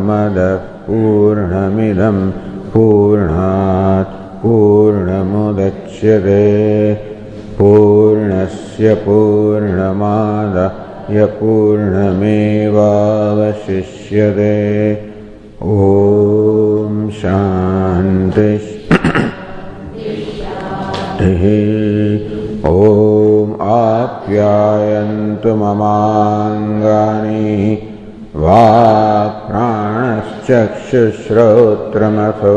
पूर्णमदः पूर्णमिदं पूर्णात् पूर्णमुदच्यते। पूर्णस्य पूर्णमादाय पूर्णमेवावशिष्यते। ॐ शान्तिः। ॐ आप्यायन्तु ममाङ्गानि। वाक्प्राणश्चक्षुश्रोत्रमथो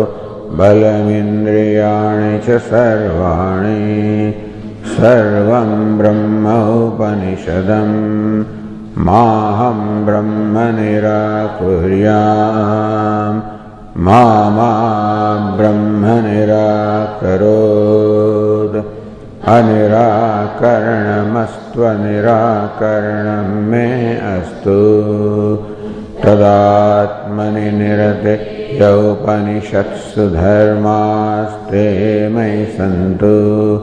बलमिन्द्रियाणि च सर्वाणि सर्वं ब्रह्मोपनिषदम् माहं ब्रह्म निराकुर्याम् मा ब्रह्म निराकरोत्। अनिराकरणमस्त्वनिराकरणं मे अस्तु तदात्मनि निरते धर्मास्ते मयि सन्तु,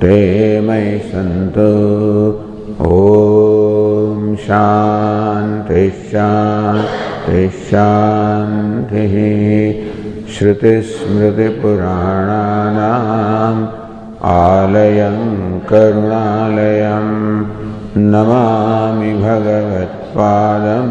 ते मयि सन्तु। ॐ शान्तिः शान्तिः शान्तिः। श्रुतिस्मृतिपुराणानाम् आलयं करुणालयं Namami भगवत्पादं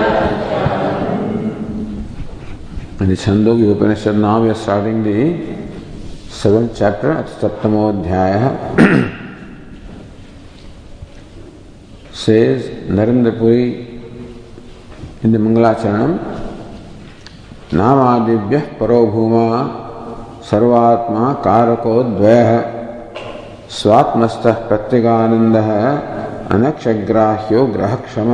In the Chandogya Upanishad, now we are starting the seventh chapter, Saptamodhyaya. says Narendra Puri in the Mangalacharanam, Namadibhyah Parobhuma सर्वात्मा कारको द्वय स्वात्मस्थ प्रत्यगानंद अनक्षग्राह्यो ग्रहक्षम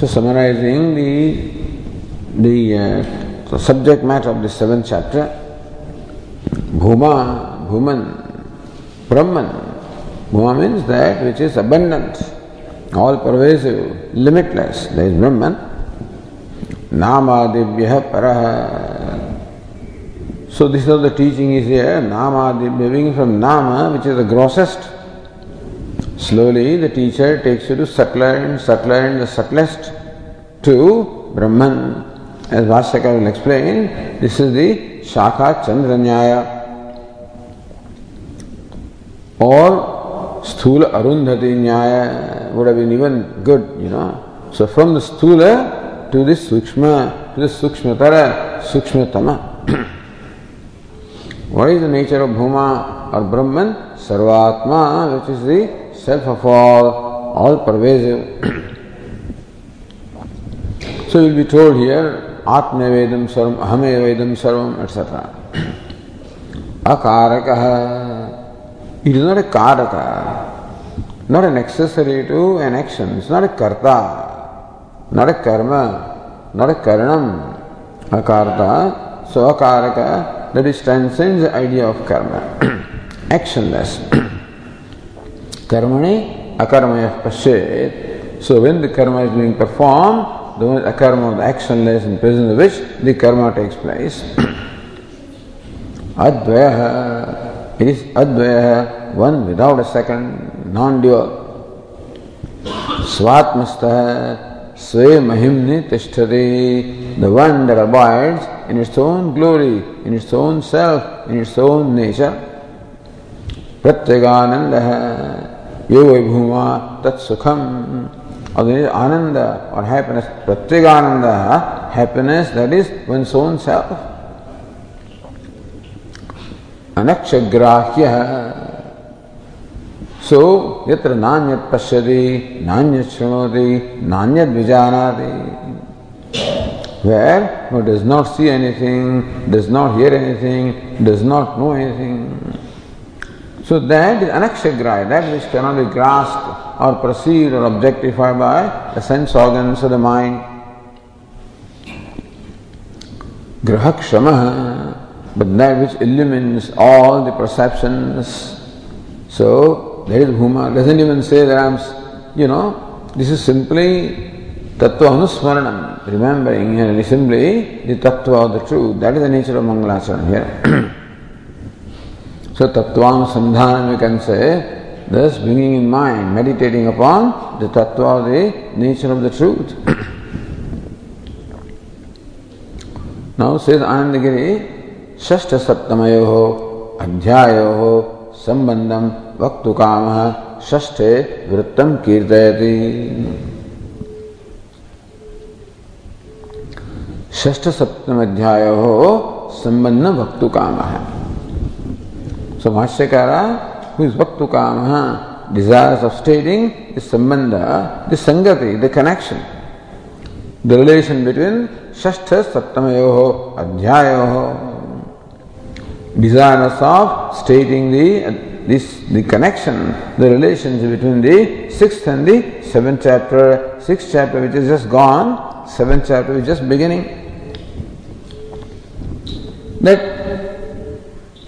So summarizing the the, uh, the subject matter of the seventh chapter, Bhuma, Bhuman, Brahman. Bhuma means that which is abundant, all pervasive, limitless. There is Brahman. Namadibhya Paraha. So this is how the teaching is here. Namadibhya being from Nama, which is the grossest. Slowly the teacher takes you to subtler and subtler and the subtlest to Brahman. As Vasaka will explain, this is the Shaka Chandranyaya or Sthula Arundhati Nyaya would have been even good, you know. So from the Sthula to the Sukshma, to the Sukshmatara, Sukshmatama. what is the nature of Bhuma or Brahman? Sarvatma, which is the self of all, all pervasive. so you will be told here, Atma Vedam Sarvam, Ahame Vedam Sarvam, etc. Akarakaha. It is not a karaka, not an accessory to an action. It's not a karta, not a karma, not a karanam. Akarta, so akaraka, that is transcends the idea of karma. Actionless. Karmani akarmaya pashet. So when the karma is being performed, the one akarma, of the actionless, in presence of which the karma takes place. Advaya It is Advaya, one without a second, non-dual. Svatmastha, Sve Mahimni Tishtari, the one that abides in its own glory, in its own self, in its own nature. Pratyagananda, यो वै भूमा तत्सुखम अदनी आनंद और happiness प्रत्येक आनंद happiness that is one's own self अनक्ष ग्राह्य so यत्र नान्य पश्य नान्य शृणोति नान्य विजानाति। Where no does not see anything does not hear anything does not know anything So that is anakshagraya, that which cannot be grasped or perceived or objectified by the sense organs of the mind. Grahakshama, but that which illumines all the perceptions. So that is Bhuma, doesn't even say that I'm, you know, this is simply Tattva Anusmaranam, remembering and simply the Tattva of the truth. That is the nature of Mangalacharan here. So Tattva we can say, thus bringing in mind, meditating upon the Tattva, the nature of the truth. now says Anandagiri, Shashta Saptamayo Adhyayo Sambandam Vaktu Kamaha Shashte Vrittam Kirtayati षष्ठ सप्तम अध्याय हो संबंध भक्तु काम है So Bhashyakara, who is Vaktu Kama, desires of stating the Sambandha, the Sangati, the connection, the relation between Shashtha Saptamayoho Adhyayoho, desirous of stating the this the connection, the relationship between the sixth and the seventh chapter, sixth chapter which is just gone, seventh chapter which is just beginning. That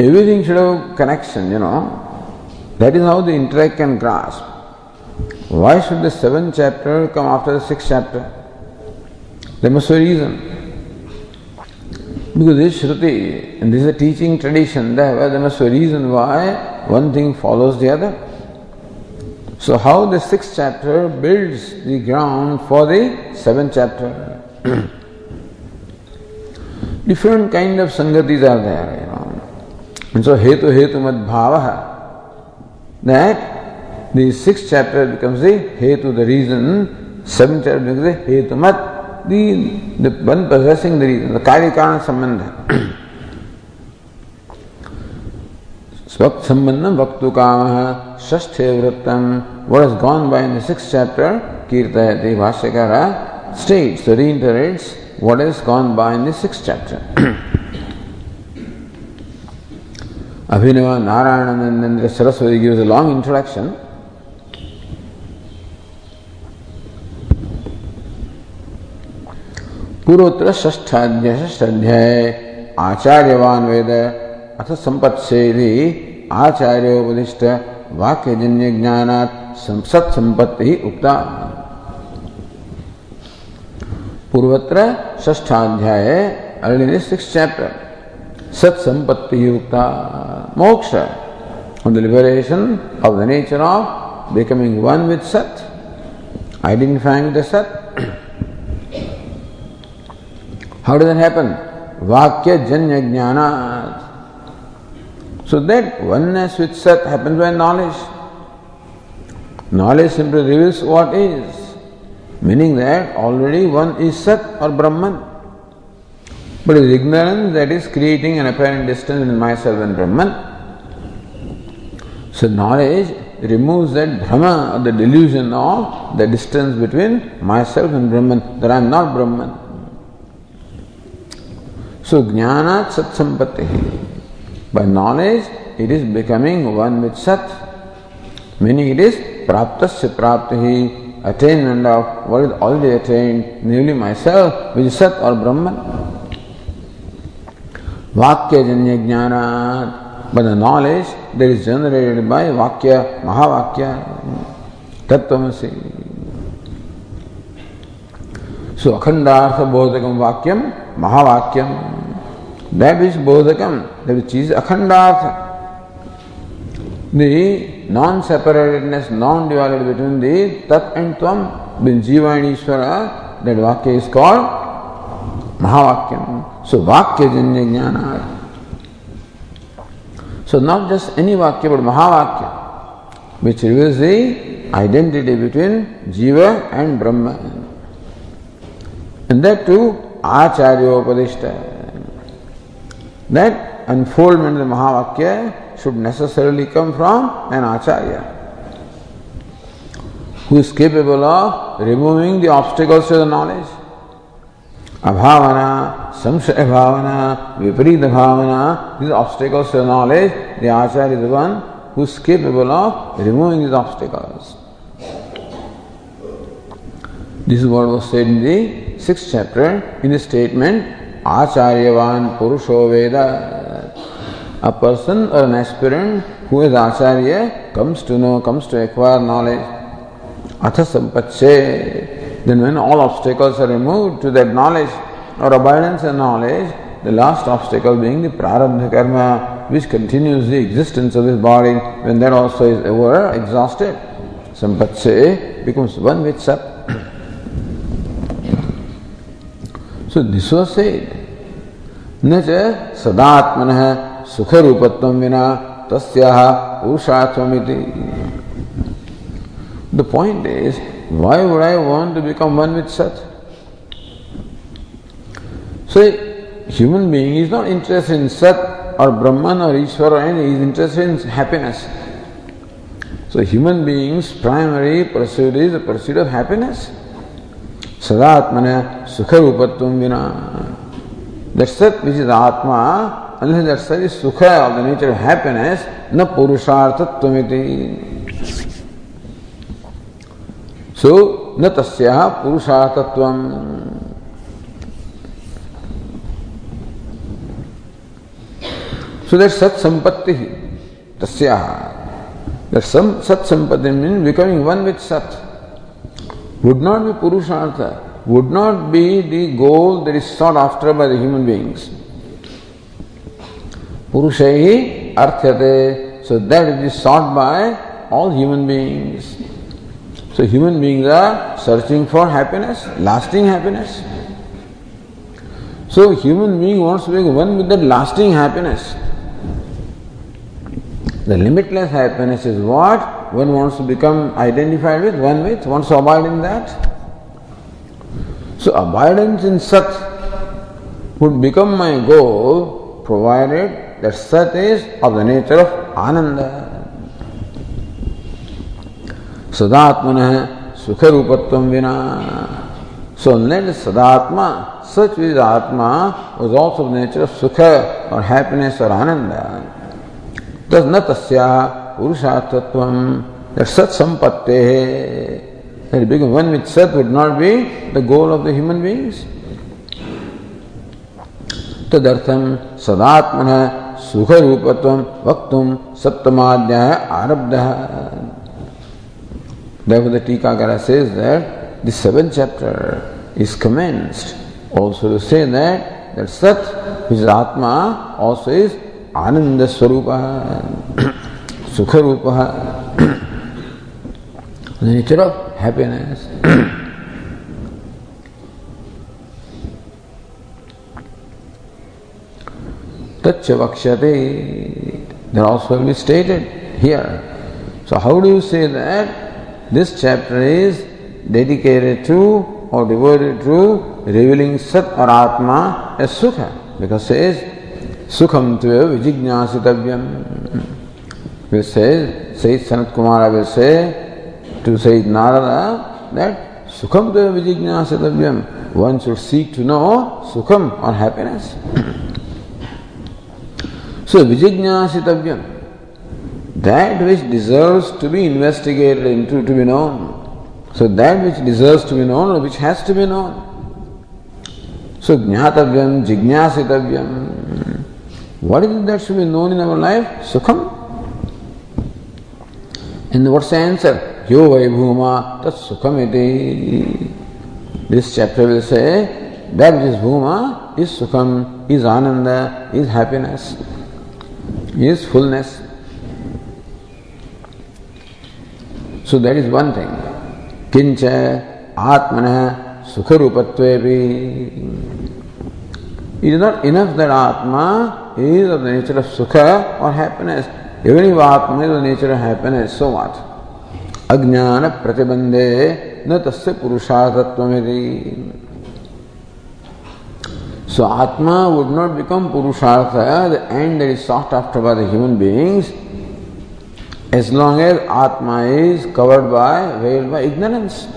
Everything should have connection, you know. That is how the intellect can grasp. Why should the seventh chapter come after the sixth chapter? There must be a reason. Because this Shruti, and this is a teaching tradition, there must be a reason why one thing follows the other. So, how the sixth chapter builds the ground for the seventh chapter. Different kind of sangatis are there, you know. And so Hetu Hetu Mad Bhavaha, that the sixth chapter becomes the Hetu, the reason, seventh chapter becomes the Hetu Mat, the, the one possessing the reason, the Karikana Sambandha. Svakt Sambandham Vaktu Kamaha Shashthe Vrittam, what has gone by in the sixth chapter, Kirtayati Bhashyakara states, so reiterates what has gone by in the sixth chapter. Abhinava Narayananandra Saraswati gives a long introduction. पूर्वोत्तर ष्ठाध्याय ष्ठाध्याय आचार्यवान वेद अथ संपत्सेधि आचार्योपदिष्ट वाक्यजन्य ज्ञानात् सत संपत्ति उक्ता पूर्वत्र ष्ठाध्याय early six chapter Sat Sampatti Yukta Moksha on the liberation of the nature of becoming one with Sat, identifying the Sat. How does that happen? Vakya Janya. So that oneness with Sat happens by knowledge. Knowledge simply reveals what is, meaning that already one is Sat or Brahman. But it is ignorance that is creating an apparent distance in myself and Brahman. So knowledge removes that Brahma, or the delusion of the distance between myself and Brahman, that I am not Brahman. So jnanat sat sampatti. By knowledge, it is becoming one with sat. Meaning it is praptasya praptihi, attainment of what is already attained, namely myself, which is sat or Brahman. वाक्य जन्य ज्ञान but knowledge that is generated by वाक्य, महावाक्य तत्व से so अखंडार्थ बोधकम वाक्यम महावाक्यम दैट इज़ बोधकम अखंडार्थ the non separatedness non divided between the तत् एंड तम बिन जीवाणीश्वर दैट वाक्य इज़ कॉल्ड महावाक्यम। सो वाक्यजन्य ज्ञान सो नॉट जस्ट एनी वाक्य बट महावाक्य which reveals the identity between जीव एंड ब्रह्म एंड दैट टू आचार्योपदिष्ट दैट अनफोल्डमेंट द महावाक्य should necessarily come from an Acharya who is capable of removing the obstacles to the knowledge Abhavana, samshaya bhavana, viparita bhavana, these obstacles to knowledge, the Acharya is the one who is capable of removing these obstacles. This is what was said in the sixth chapter, in the statement, Acharyavan Purusho Veda, a person or an aspirant who is Acharya comes to know, comes to acquire knowledge. Atha Sampache, then when all obstacles are removed to that knowledge or abundance and knowledge, the last obstacle being the prarabdha karma, which continues the existence of this body, when that also is over exhausted, sampache becomes one with Sat. So this was said. न च सदात्मन विना तस्याह पुरुषार्थमिति The point is, why would I want to become one with Sat? So, human being is not interested in Sat or Brahman or Ishvara, and he is interested in happiness. So, human being's primary pursuit is the pursuit of happiness. Sadatmana sukha rupatvam vina. That Sat which is Atma, unless that Sat is sukha of the nature of happiness, na purushartattvamiti. So, न तुरुषातत्व सत्संपत्ति सत्संपत्ति mean becoming one with सत would not be पुरुषार्थ। Would not be the goal that is sought after by the human beings पुरुष ही अर्थ्य so that is sought by all human beings So human beings are searching for happiness, lasting happiness. So human being wants to be one with that lasting happiness. The limitless happiness is what one wants to become identified with, one with, wants to abide in that. So abidance in Sat would become my goal provided that Sat is of the nature of Ananda. सदात्मन सुख रूपत्व विना सोनलेन सदात्मा सच with आत्मा was also of सुख और happiness और आनंद। तस न तस्या पुरुषार्थ सत संपत्ति है। वन विथ सत would not be the goal of the human beings तदर्थम सदात्मन सुख रूपत्व वक्तुम सप्तमाद्या आरब्ध। है Therefore the Tikakara says that the seventh chapter is commenced also to say that that Sat, which is Atma, also is Ananda Swarupa, Sukharupa, the nature of happiness. Tacha Vakshate, that also will be stated here. So, how do you say that? This chapter is dedicated to or devoted to revealing Sat or Atma as Sukha? Because it says Sukham tve vijignyasitavyam. will say, Sayyid Sanat Kumara will say to Sayyid Narada that Sukham deva vijignyasadavyam. One should seek to know Sukham or happiness. so vijignyasitavyam, that which deserves to be investigated into, to be known. So that which deserves to be known or which has to be known. So jnatavyam, jignasitavyam. What is it that should be known in our life? Sukham. And what's the answer? Yo vai bhuma tat sukhamiti. This chapter will say that which is Bhuma is Sukham, is Ananda, is happiness, is fullness. So that is one thing किंच आत्मन सुख रूपत्व is not enough that आत्मा is of the nature of सुख और happiness even if आत्मा is the nature of happiness so what अज्ञान प्रतिबंधे न तस्य पुरुषार्थत्व सो आत्मा वुड नॉट बिकम पुरुषार्थ the end is sought after by the human beings long as Atma is covered by, veiled by ignorance.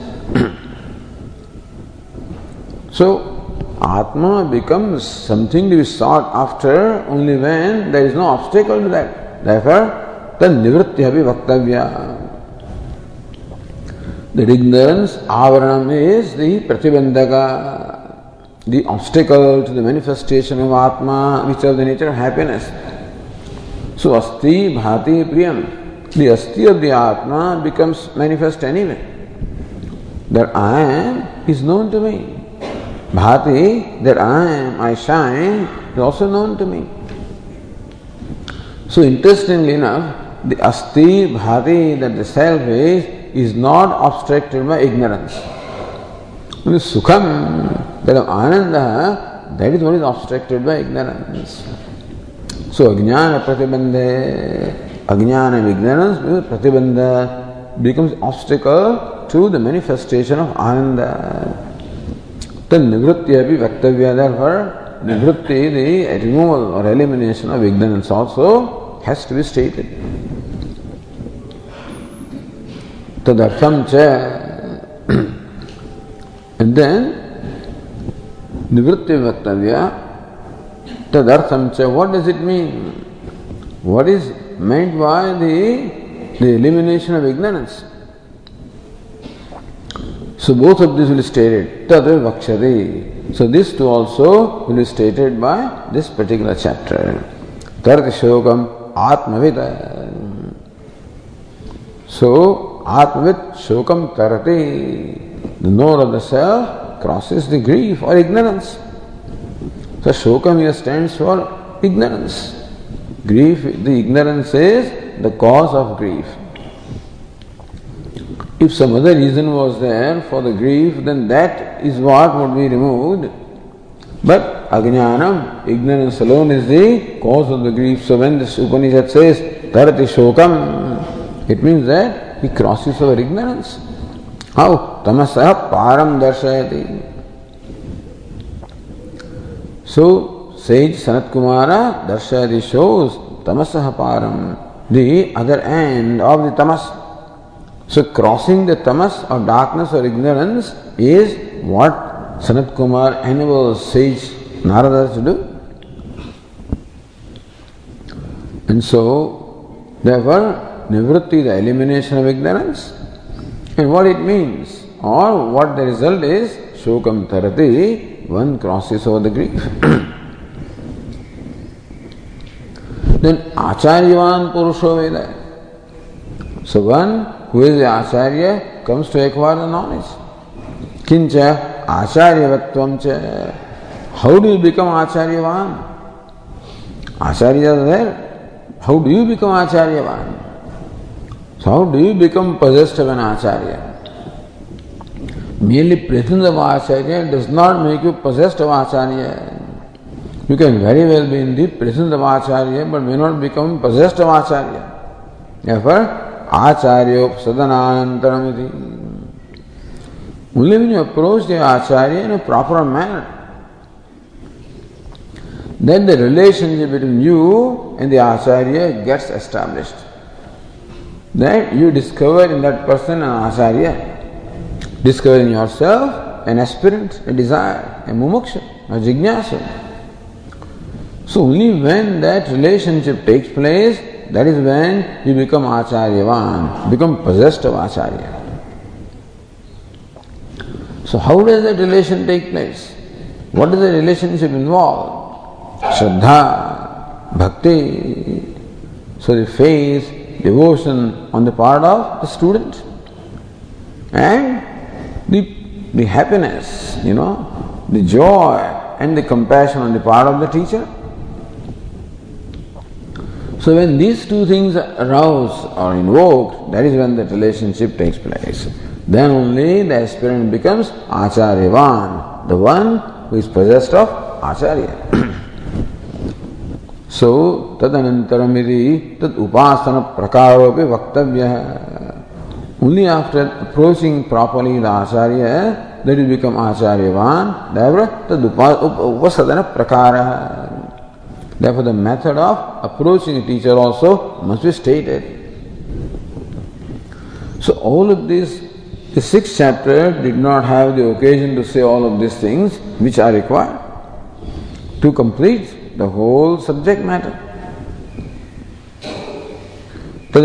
so Atma becomes something to be sought after only when there is no obstacle to that. Therefore, the nivritti bhi vaktavya. The ignorance, avaranam is the pratibandhaka, the obstacle to the manifestation of Atma, which is the nature of happiness. So, asti bhati priyam. The asti of the Atma becomes manifest anyway. That I am is known to me. Bhati, that I am, I shine, is also known to me. So interestingly enough, the asti, bhati, that the self is, is not obstructed by ignorance. The sukham, that of ananda, that is what is obstructed by ignorance. So ajnana pratibandha, अज्ञान and प्रतिबंध becomes obstacle to the manifestation of आनंद तो निवृत्ति अभी वक्तव्य for निवृत्ति the removal और elimination of ignorance also has to be stated तदर्थम च and then निवृत्ति वक्तव्य तदर्थम च what does it mean what is meant by the, the elimination of ignorance? So both of these will be stated. Tadve Vakshari. So these two also will be stated by this particular chapter. Tarti Shokam Atmavita. So Atmavit Shokam Tarati. The knower of the self crosses the grief or ignorance. So Shokam here stands for ignorance. Grief, the ignorance is the cause of grief. If some other reason was there for the grief, then that is what would be removed. But ajnanam, ignorance alone is the cause of the grief. So when this Upanishad says tarati shokam, it means that he crosses over ignorance. How? Tamasah param darshayati. So Sanat Kumara darshayati shows tamasah param, the other end of the tamas. So crossing the tamas or darkness or ignorance is what Sanat Kumar enables sage Narada to do. And so, therefore, nivritti, the elimination of ignorance, and what it means, or what the result is, shokam tarati, one crosses over the grief. Then acharyavan purusho veda. So one who is the Acharya comes to acquire the knowledge. Kincha Acharyavatvam cha. How do you become Acharyavan? Acharya is there. How do you become Acharyavan? So how do you become possessed of an Acharya? Merely presence of Acharya does not make you possessed of Acharya. You can very well be in the presence of Acharya but may not become possessed of Acharya. Therefore, Acharyopasadanantaramiti. Only when you approach the Acharya in a proper manner, then the relationship between you and the Acharya gets established. Then you discover in that person an Acharya, discover in yourself an aspirant, a desire, a mumuksha, a jignasa. So only when that relationship takes place, that is when you become Acharyavan, become possessed of Acharya. So, how does that relation take place? What does the relationship involve? Shraddha, bhakti. So, the faith, devotion on the part of the student and the the happiness, you know, the joy and the compassion on the part of the teacher. So when these two things arouse or invoked, that is when that relationship takes place. Then only the aspirant becomes Acharyavan, the one who is possessed of Acharya. so तदनंतरम यदि तद उपासना प्रकारोपि वक्तव्य Only after approaching properly the Acharya, that you become Acharyavan. Therefore, tad upasadana prakara. Therefore, the method of approaching a teacher also must be stated. So, all of these, the sixth chapter did not have the occasion to say all of these things which are required to complete the whole subject matter. So,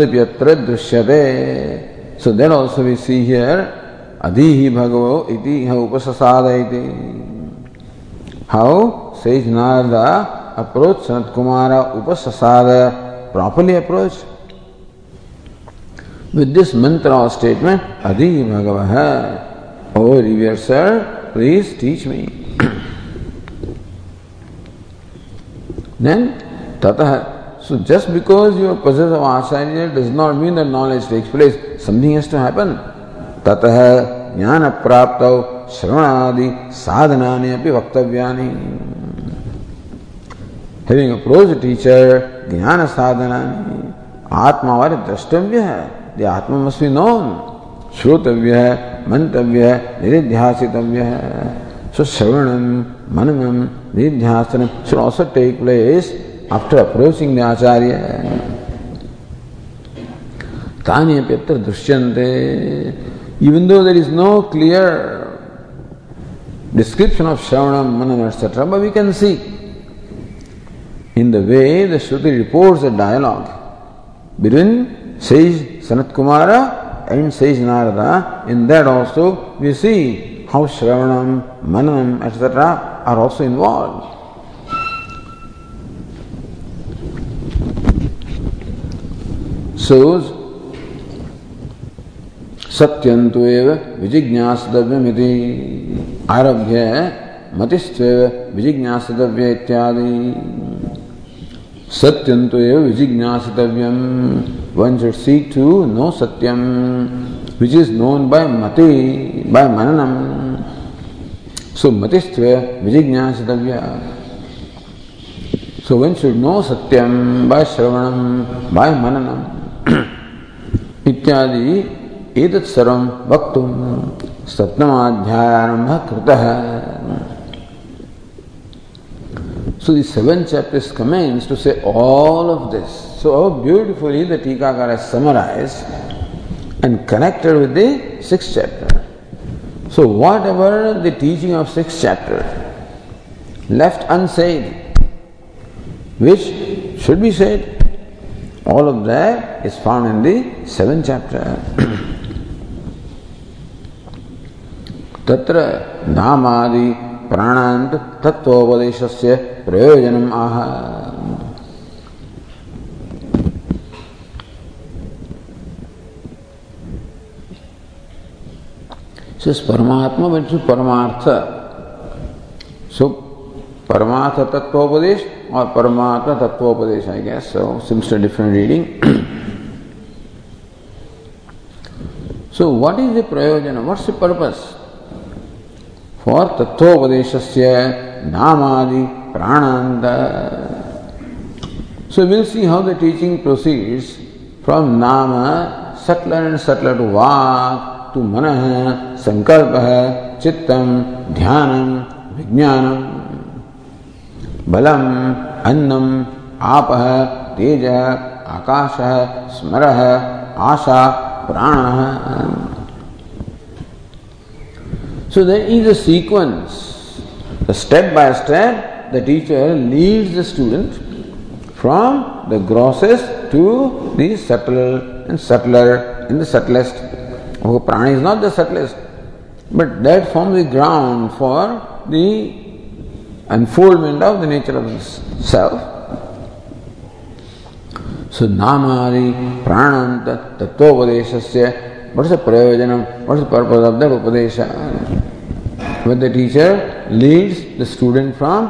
then also we see here. Adihi bhagavo iti upasasada iti. How says Narada approached Sanat Kumara upasasada, properly approached. With this mantra or statement, Adi Bhagavaha, O oh, revered sir, please teach me. then, Tataha So just because you are possessed of Acharya does not mean that knowledge takes place. Something has to happen. Tatah jnana praptau shravanadi sadhanani api vaktavyani. Teacher, jnana sadhanani, atma var drashtavya hai. The atma must be known. श्रोतव्य है मंतव्य है निरिध्यासितव्य है सो श्रवणम मननम निरिध्यासनम should also take place after approaching the Acharya, Tani Apyatra Drishyante, even though there is no clear description of Shravanam, Manam, etc., but we can see in the way the Shruti reports the dialogue between sage Sanat Kumara and sage Narada, in that also we see how Shravanam, Manam, etc. are also involved. shows सत्यंतु विजिज्ञासव्यमिति आरभ्य मतिस्त्वेव विजिज्ञासितव्य इत्यादि सत्यं तो एव विजिज्ञासितव्यम one should see to know Satyam which is known by मते by मननम so मतिस्त्व विजिज्ञासितव्य so one should know सत्यम बाय श्रवणम बाय मननम इत्यादि एतत् सर्वं वक्तुं सप्तमाध्यायारम्भः कृतः So the seventh chapter is commenced to say all of this. So how beautifully the Tikakara has summarized and connected with the sixth chapter. So whatever the teaching of sixth chapter left unsaid, which should be said, All of that is found in the seventh chapter. तत्र नामादि प्राणांत तत्वोपदेश प्रयोजन आह। परमात्मा बन सु परमार्थ सु परमार्थ तत्वोपदेश और परमात्मा तत्वोपदेश I guess so seems different reading so what is the प्रयोजन व्हाट्स द पर्पस फॉर तत्वोपदेश प्राणांत so will see how the teaching proceeds from नाम सटलर एंड सटलर टू वाक टू मन संकल्प चित्तम ध्यान विज्ञान बलम अन्नम आप तेज आकाश स्मर आशा प्राण So there is a sequence. The step by step, the teacher leads the student from the grossest to the subtler and subtler and the subtlest. Oh, prana is not the subtlest, but that forms the ground for the unfoldment of the nature of the self. So namari prananta tattvopadeshasya what is the prayojanam, what is the purpose of that upadesha? But the teacher leads the student from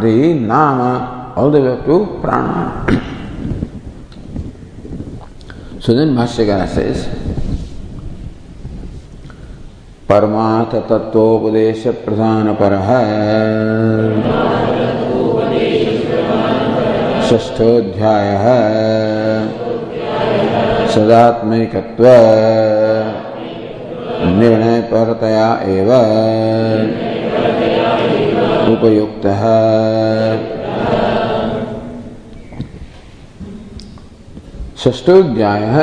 the Nama all the way up to Prana. so then Bhashyakara says, परमार्थ तत्वोपदेश प्रधान पर ष्ठोध्याय सदात्मकत्व निर्णयपरतया एव उपयुक्तः। षष्टोध्यायः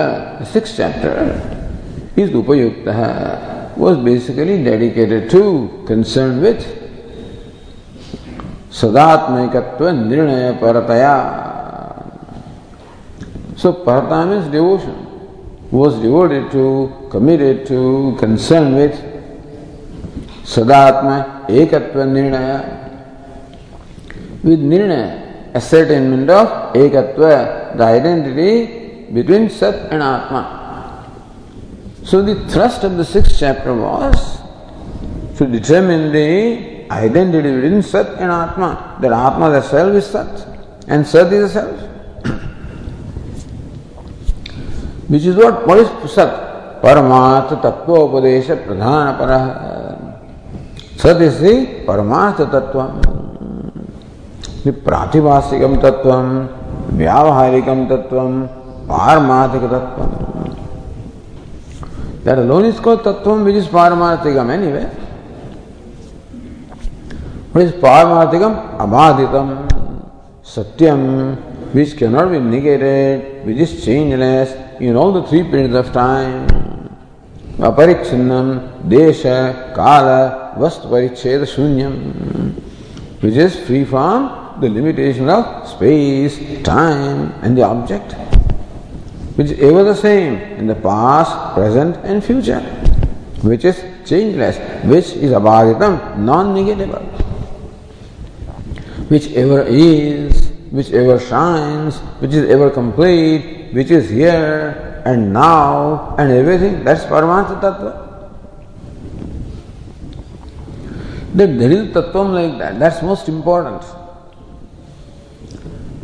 six chapter is उपयुक्तः। Was basically dedicated to concern with सदात्मकत्व निर्णय परतया so परता means devotion Was devoted to, committed to, concerned with Sadatma Ekatva Nirnaya. With Nirnaya, ascertainment of Ekatva, the identity between Sat and Atma. So the thrust of the sixth chapter was to determine the identity between Sat and Atma. That Atma, the self, is Sat, and Sat is the self. Is what? What is Sat? Paramartha Tattva Upadesha Pradhana Parah. Sat is the Paramartha Tattva. The Pratibhasikam Tattvam, Vyavaharikam Tattvam, Paramathika Tattvam. That alone is called Tattvam, which is Paramarthikam anyway. What is Paramarthikam? Abhaditam, Satyam, which cannot be negated, which is changeless in all the three periods of time. Aparichinnam, Desha, Kala, Vastu Paricheda Shunyam, which is free from the limitation of space, time, and the object which is ever the same in the past, present, and future, which is changeless, which is abhaditam, non-negatable, which ever is, which ever shines, which is ever complete, which is here and now and everything. That's Paramatma Tattva. That there is Tattvam like that. That's most important.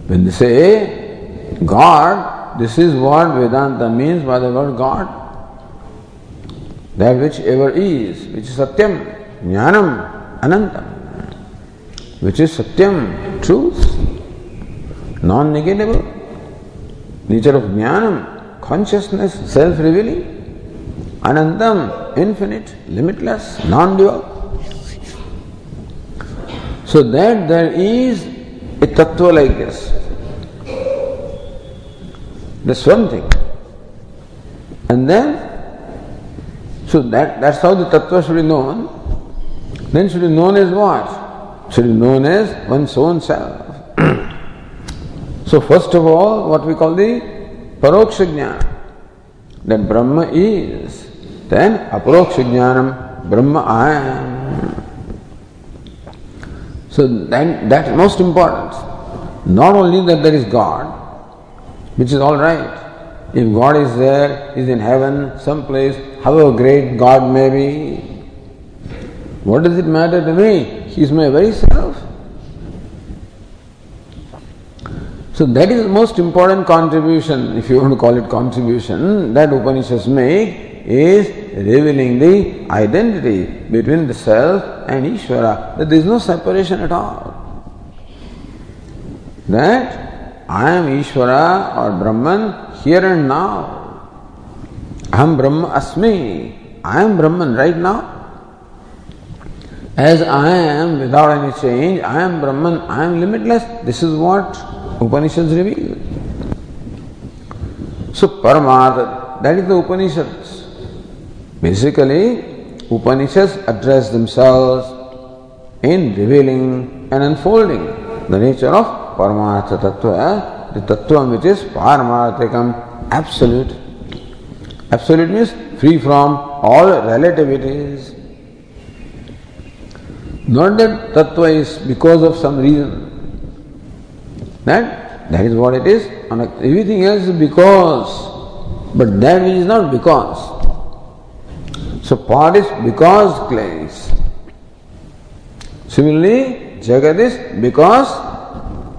When they say God, this is what Vedanta means by the word God. That which ever is, which is Satyam, Jnanam, Anantam, which is Satyam, truth, non negatable, nature of Jnanam, consciousness, self revealing, Anantam, infinite, limitless, non dual. So that there is a tattva like this. That's one thing. And then, so that, that's how the tattva should be known. Then should be known as what? Should be known as one's own self. So first of all, what we call the paroksha jnana. That Brahma is. Then aparoksha jnanam, Brahma I am. So that, that's most important. Not only that there is God, which is all right. If God is there, is in heaven, someplace, however great God may be, what does it matter to me? He is my very self. So that is the most important contribution, if you want to call it contribution, that Upanishads make is revealing the identity between the self and Ishvara. That there is no separation at all. That I am Ishvara or Brahman here and now. I am Brahma Asmi. I am Brahman right now. As I am without any change, I am Brahman, I am limitless. This is what Upanishads reveal. So, Paramartha, that is the Upanishads. Basically, Upanishads address themselves in revealing and unfolding the nature of Paramartha Tattva, the Tattva which is Paramarthikam, absolute. Absolute means free from all relativities. Not that Tattva is because of some reason. That that is what it is. Everything else is because, but that is not because. So part is because place. Similarly, Jagat is because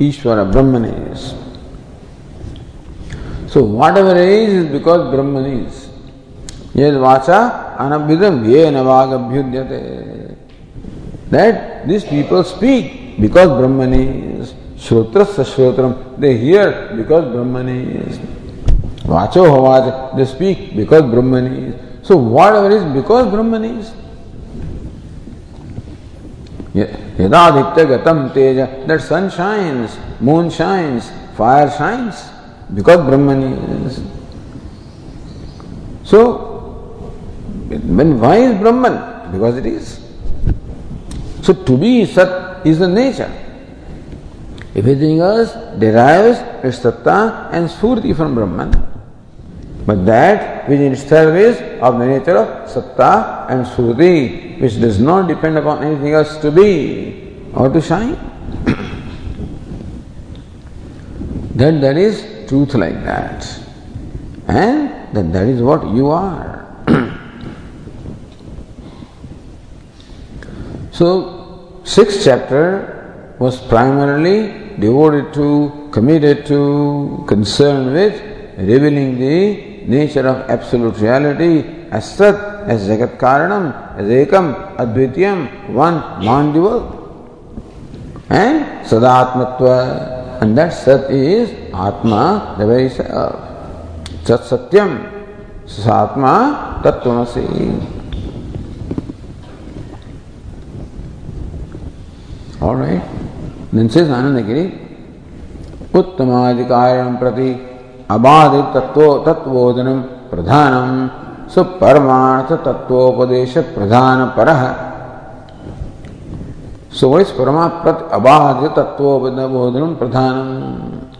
Ishvara, Brahman is. So whatever is is because Brahman is. Yed vacha anabhidam yena vagabhyudyate. That these people speak because Brahman is. Shrotrasashrotram, they hear because Brahman is. Vacho Havaja, they speak because Brahman is. So whatever is because Brahman is. Yadadhitya Gatam Teja, that sun shines, moon shines, fire shines because Brahman is. So, when why is Brahman? Because it is. So to be Sat is the nature. Everything else derives its satta and surti from Brahman. But that which itself is of the nature of satta and surti, which does not depend upon anything else to be or to shine. that there is truth like that. And that that is what you are. so, sixth chapter was primarily devoted to, committed to, concerned with revealing the nature of absolute reality as Sat, as Jagat Karanam, as Ekam, Advitiyam, one, non-dual. And Sadatmatva, and that Sat is Atma, the very self. Sat Satyam. Satma Tattvamasi. Alright. Then says Anandagiri, उत्तमाधिकारिणं प्रति अबाधित तत्व तत्वोदनम प्रधानम सुपरमार्थ तत्वोपदेश प्रधान परः Paramaprat Abhadya Tattva Bodhanam Pradhanam?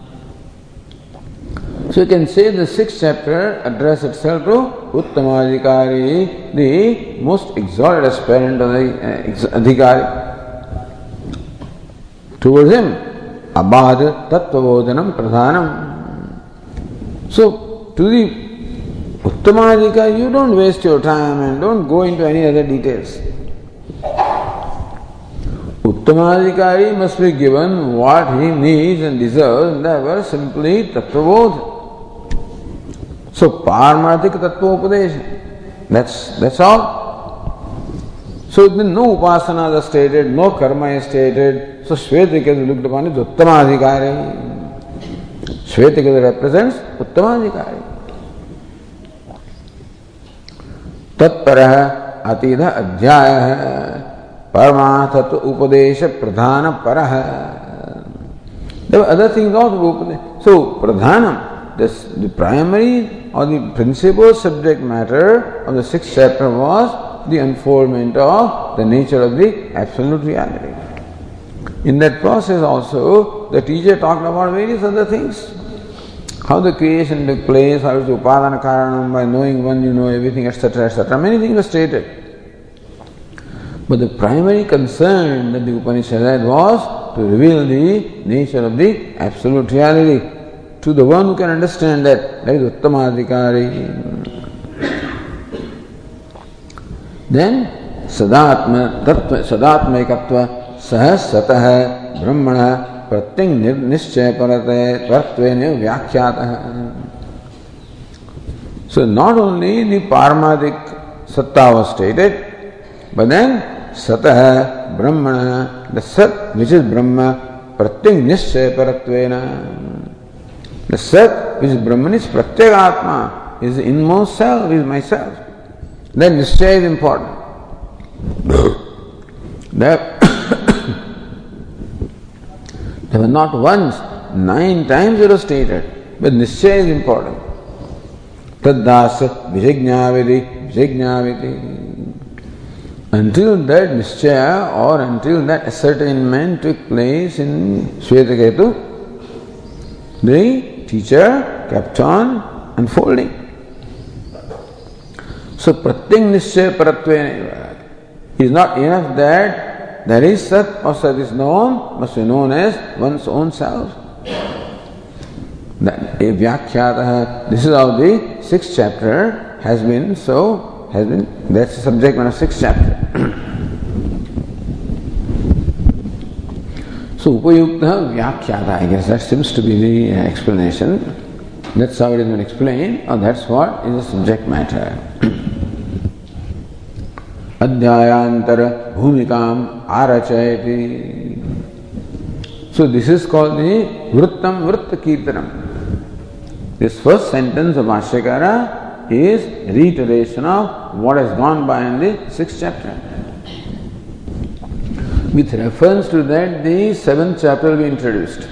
So you can say the sixth chapter address itself to Uttamadhikari, the most exalted aspirant of the uh, Adhikari. Towards him, Abhadya tattvabodhanam Pradhanam. So to the Uttamadhikari, you don't waste your time and don't go into any other details. Uttamadhikari must be given what he needs and deserves, never simply Tattvabodh. So, Paramarthik Tattvopadesha. That's, that's all. So, no upasana is stated, no karma is stated. So, Shvetakeda looked upon as Uttamadhikari. Shvetakeda represents Uttamadhikari. है उपदेश प्रधान पर There were other things also. So, pradhanam, this, the primary or the principal subject matter of the sixth chapter was the unfoldment of the nature of the absolute reality. In that process also, the teacher talked about various other things. How the creation took place, how is the upadana karanam, by knowing one you know everything, etc., etc. Many things were stated. But the primary concern that the Upanishad had was to reveal the nature of the absolute reality to the one who can understand that. That is then सदात्म तत्व सदात्मकत्व सह सत ब्रह्मण प्रत्यंग निश्चय परते तत्व व्याख्यात सो नॉट ओनली द पारमादिक सत्ता वॉज़ स्टेटेड बट देन सत ब्रह्मण द सत विच इज़ ब्रह्म प्रत्यंग निश्चय परत्व द सत विच ब्रह्म इज़ प्रत्येगात्मा इज़ इन मोर self is myself Then Nishchay is important. there, there were not once, nine times it was stated, but Nishchay is important. Taddasa Vijajnaviti Vijajnaviti. Until that Nishchaya or until that ascertainment took place in Svetaketu, the teacher kept on unfolding. So pratyang nischaya paratve is not enough that there is sat or sat is known, must be known as one's own self. That a vyakhyata, this is how the sixth chapter has been so has been, that's the subject matter of sixth chapter. So Upayukta Vyakhyata, I guess that seems to be the uh, explanation. That's how it has been explained, or that's what is the subject matter. अध्यायांतर भूमिका आरचयति। So this is called the वृत्तम वृत्त कीर्तनम this first sentence of भाष्यकार is reiteration of what has gone by in the chapter with reference to that the seventh chapter be introduced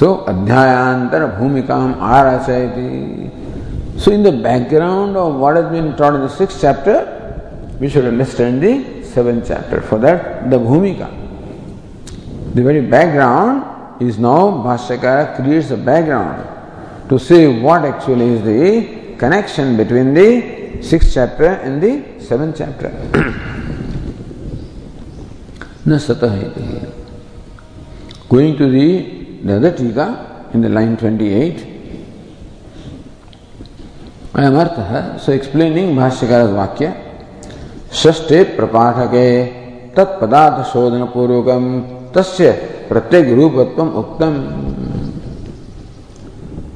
so अध्यायांतर भूमिकाम आरचयति so in the background of what has been taught in the chapter we should understand the seventh chapter. For that, the Bhumika. The very background is now Bhashyakara creates a background to say what actually is the connection between the sixth chapter and the seventh chapter. न सतः Going to the, the other tika in the line 28, I am artha, so explaining Bhashyakara's vakya, षष्ठे प्रपाठके तत्पदार्थ शोधन पूर्वकम तस्य प्रत्येक रूपत्व उक्तम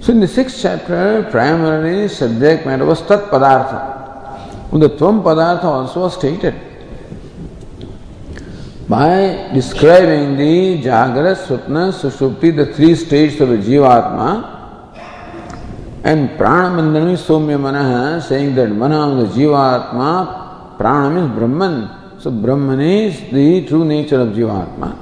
So in the sixth chapter, primarily subject matter was tat padartha. The tvam padartha also was stated. by describing the Jagara, Swapna, Sushupti, the three states of the Jivatma, and Pranamandana Somya Manaha, saying that Mana of the Jivatma, Pranam is Brahman. So Brahman is the true nature of Jivatma.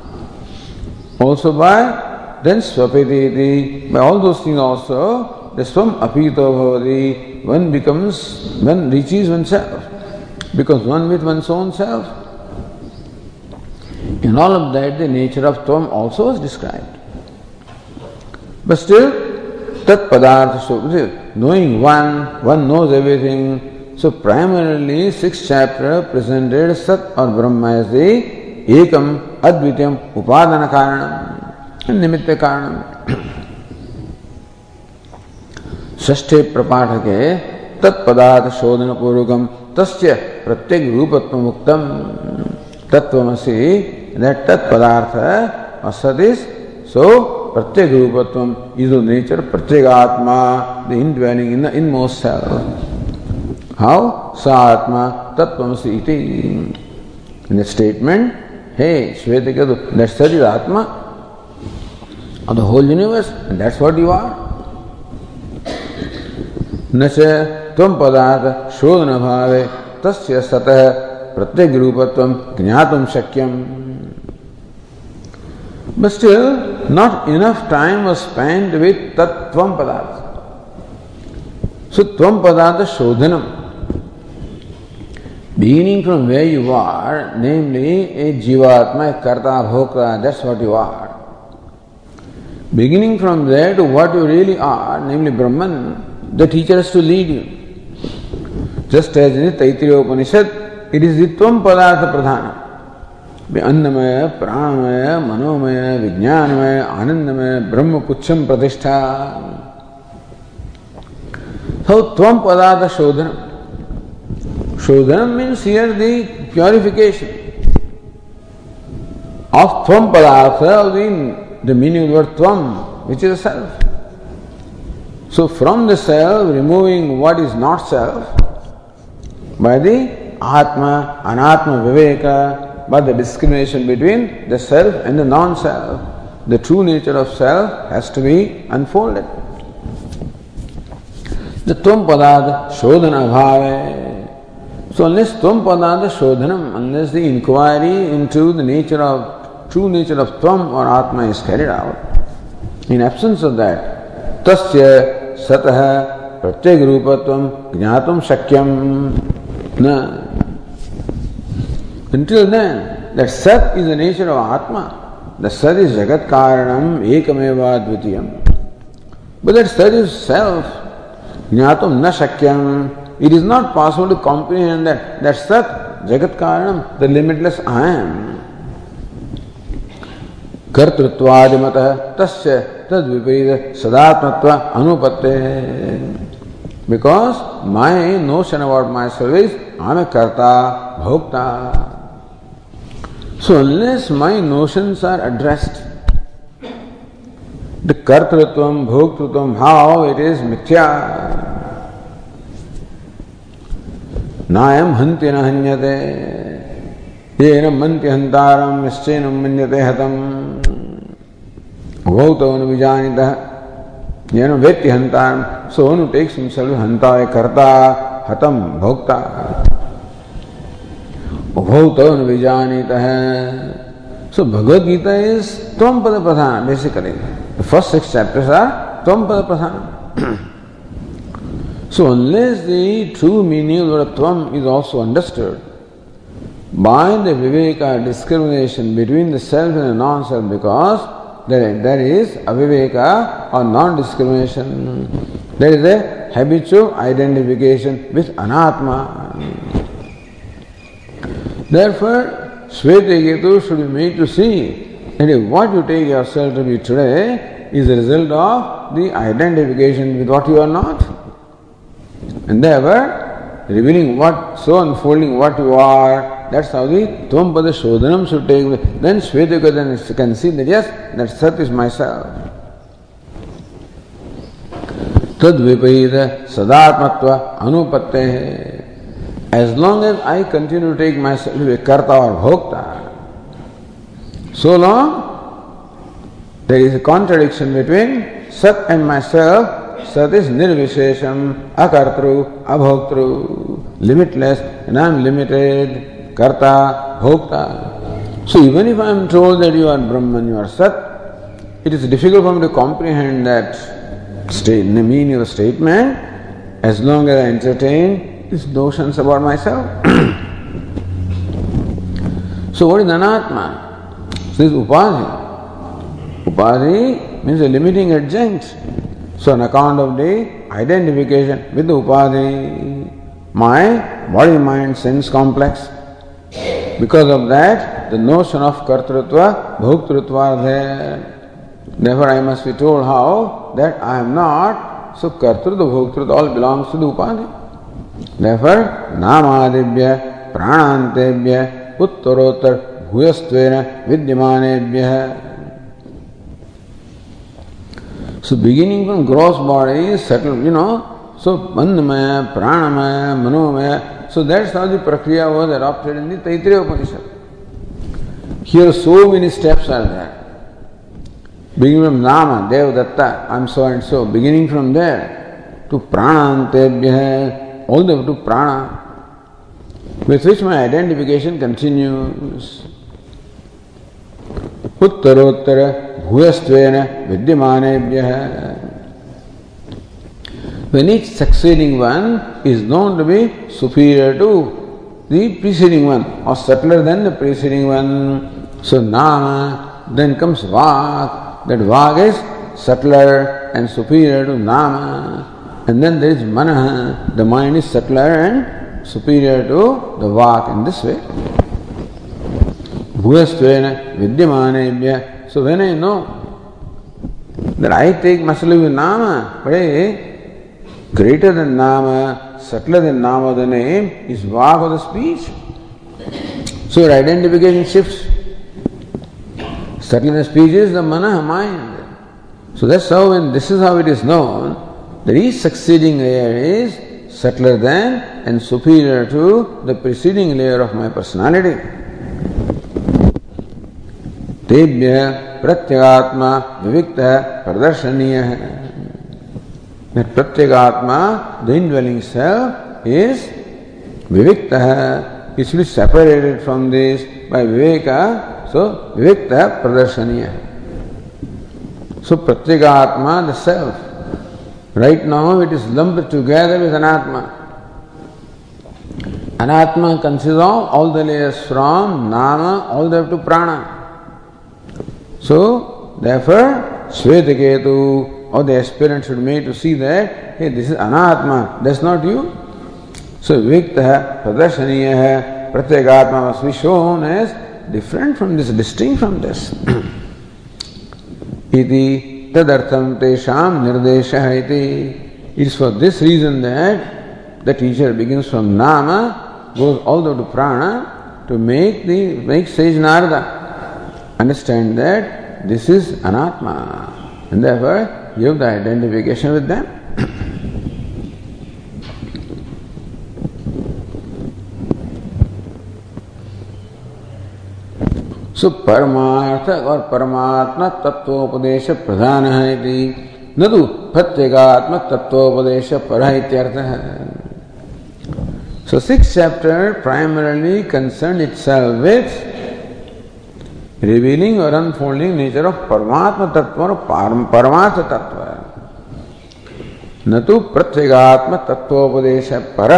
Also by then Swapiti, by all those things also, the Swam Apito Bhavati, one becomes, one reaches oneself. Because one with one's own self. In all of that, the nature of Tvam also was described. But still, Tat Padartha, knowing one, one knows everything. So primarily, sixth chapter presented Sat or Brahma as the Ekam Advityam Upadana Karanam and Nimitta Karanam. षष्ठे प्रपाठके तत्पदार्थ शोधन पूर्वकम तस्य प्रत्येक रूपत्व मुक्तम तत्वमसी is so pratyek rupatvam is of nature pratyegatma the indwelling in the inmost self how sa atma tattvamasi iti in the statement hey shvetakadu that's that is atma of the whole universe and that's what you are न च त्वं पदार्थ शोधन भावे तस्य सतः प्रत्येक रूपत्वं ज्ञातुं शक्यम् But still, not enough time was spent with Tattvam Padartha. So, Tvam Padartha Shodhanam. Beginning from where you are, namely a Jivatma, a Karta, Bhokta, that's what you are. Beginning from there to what you really are, namely Brahman, the teacher has to lead you. Just as in the Taittiriya Upanishad, it is the Padartha Pradhana. अन्नमय प्राणमय मनोमय विज्ञानमय आनंदमय ब्रह्म पुच्छम प्रतिष्ठा So Tvam Padartha Shodhanam. Shodhanam means here the purification of Tvam Padartha, the, the meaning of the word Tvam, which is self. So from the self, removing what is not self by the Atma, Anatma Viveka, but the discrimination between the self and the non self, the true nature of self has to be unfolded. The Tvam Padad Shodhana. So, unless Tvam Padad Shodhanam, unless the inquiry into the nature of true nature of Tvam or Atma is carried out, in absence of that, Tasya Satah Pratyek Rupatvam Jnatum Shakyam Na Until then, that Sat is the nature of Atma. The Sat is Jagat Karanam Ekameva Dvitiyam. But that Sat is self. Jnatum na shakyam. It is not possible to comprehend that. That Sat, Jagat Karanam, the limitless I am. कर्तृत्वादिमत तस्य तद विपरीत सदात्मत्व अनुपत्ते because my notion about my self is I am a karta bhokta So unless my notions are addressed, the kartritvam, bhoktritvam, how it is mithya. नायम हंति न हन्यते। ये न मंति हंतारम इससे न मन्यते हतम। गौत अनुविजानित ये न वेत्ति हंतारम सो अनु टेक्स मिसल हंता है करता, हतम भोक्ता। गौत अनुविजानित है सो भगवत गीता इज़ त्वम पद प्रधान basically first six chapters are त्वम पद प्रधान So unless the true meaning of the is also understood by the Viveka discrimination between the self and the non-self because there, there is aviveka or non-discrimination. There is a habitual identification with anatma. Therefore, Svetaketu should be made to see that what you take yourself to be today is a result of the identification with what you are not. And ever revealing what, so unfolding what you are, that's how the Tvampada Shodhanam should take place. Then Shvetagata can see that yes, that Sat is myself. तद विपरीत सदात्मत्व अनुपत्य है as long as I continue take myself a कर्ता और भोक्ता so long there is a contradiction between सत and my self सतीश निर्विशेषम, अकर्तृ, अभोक्तृ लिमिटलेस नॉन लिमिटेड कर्ता, भोक्ता। So even if I am told that you are Brahman you are सत it is difficult for me to comprehend that mean your statement as long as I entertain this notions about myself so what is अनात्मा उपाधि उपाधि means a limiting adjunct So, on account of the identification with the upadhi, my body mind sense complex, because of that, the notion of kartrutva, bhoktrutva are there. Therefore, I must be told how that I am not. So, kartrutva, bhoktrutva all belongs to the upadhi. Therefore, namadibhya, pranantebhya, uttarotter, bhuyastvena, vidyamanebhya. So beginning from gross body subtle you know so बंधमय प्राणमय मनोमय so that's how the प्रक्रिया was adopted in the Taittiriya Upanishad here so many steps are there beginning from नाम Devadatta I am so and so beginning from there to प्राण अंतेभ्य all the to प्राण with which my identification continues उत्तरोत्तर भूयस्त्वेन विद्यमानेभ्यः when each succeeding one is known to be superior to the preceding one or subtler than the preceding one. So Nama, then comes Vak. That Vak is subtler and superior to Nama. And then there is Mana, the mind is subtler and superior to the Vak in this way. Bhuyastvena Vidyamanebhya So when I know that I take Masalu Nama, but a greater than Nama, subtler than Nama, the name is Vak of the speech. So your identification shifts. Subtler speech is the Mana, mind. So that's how when this is how it is known, that each succeeding layer is subtler than and superior to the preceding layer of my personality. तेभ्य प्रत्यगात्मा विविक्त प्रदर्शनीय है। प्रत्यगात्मा the indwelling self is विविक्त है। Is be separated from this by Vivek so विविक्त प्रदर्शनीय है। So प्रत्यगात्मा the self right now it is lumped together with अनात्मा। अनात्मा consider all the layers from नाम ऑल द टू प्राणा So, therefore, Svetaketu or the aspirant should make to see that, hey, this is Anatma, that's not you. So, Vikta, Pradarshaniya, Pratyagatma must be shown as different from this, distinct from this. Iti tadartham tesham nirdesha iti. It is for this reason that the teacher begins from Nama, goes all the way to Prana, to make the make sage Narada understand that this is anatma, and therefore you have the identification with them. So परमार्थ और परमात्मा तत्वोपदेश प्रधान है न तो प्रत्येगात्म तत्वोपदेश पर इत्यर्थ है So sixth chapter primarily concerned itself with revealing or unfolding nature of Paramatma Tattva or Paramatma Tattva. न तो प्रत्येगात्म तत्वोपदेश पर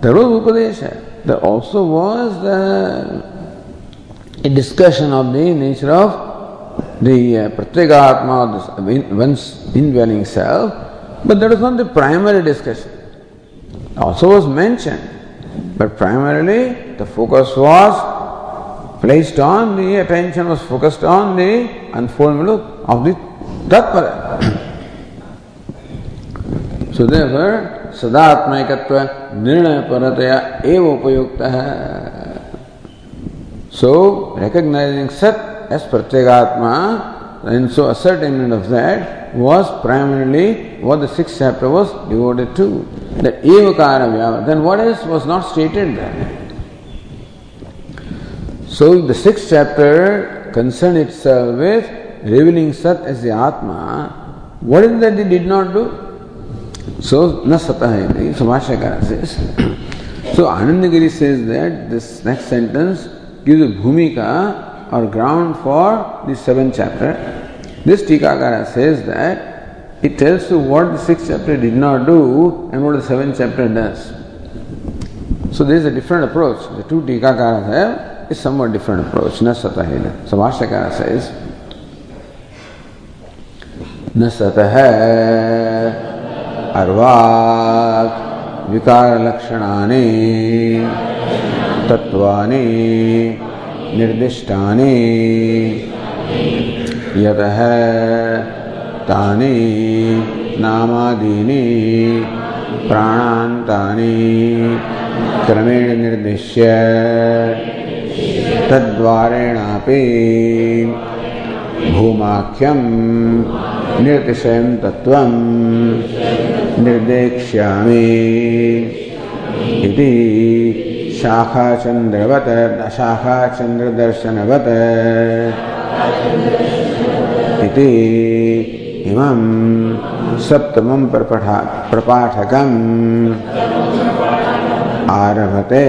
there was upadesha. There also was the a discussion of the nature of the uh, pratyagatma, one's indwelling self, but that was not the primary discussion. also was mentioned, but primarily the focus was placed on the attention was focused on the unfoldment of the Tatpara. so therefore, Sadatmaikatva Nirnaya Parataya Eva Upayukta. So, recognizing Sat as Pratyagatma, and so ascertainment of that was primarily what the sixth chapter was devoted to. That evakara vyava. Then what else was not stated there? So the sixth chapter concerned itself with revealing Sat as the Atma. What is that they did not do? So, na satah So Bhashyakara says. so Anandagiri says that this next sentence gives a bhumika or ground for the seventh chapter. This Tikakara says that it tells you what the sixth chapter did not do and what the seventh chapter does. So there is a different approach. The two Tikakaras have is somewhat different approach. Na satahila. So Bhashyakara says, सतः अर्वाक् विकारलक्षणानि तत्त्वानि निर्दिष्टानि यतः तानि नामादीनि प्राणान्तानि क्रमेण निर्दिश्य तद्वारेणापि भूमाख्यं निर्तिशयं तत्त्वं निर्देक्ष्यामि इति शाखाचन्द्रवत् शाखाचन्द्रदर्शनवत् इति इमं सप्तमं प्रपठा प्रपाठकम् आरभते।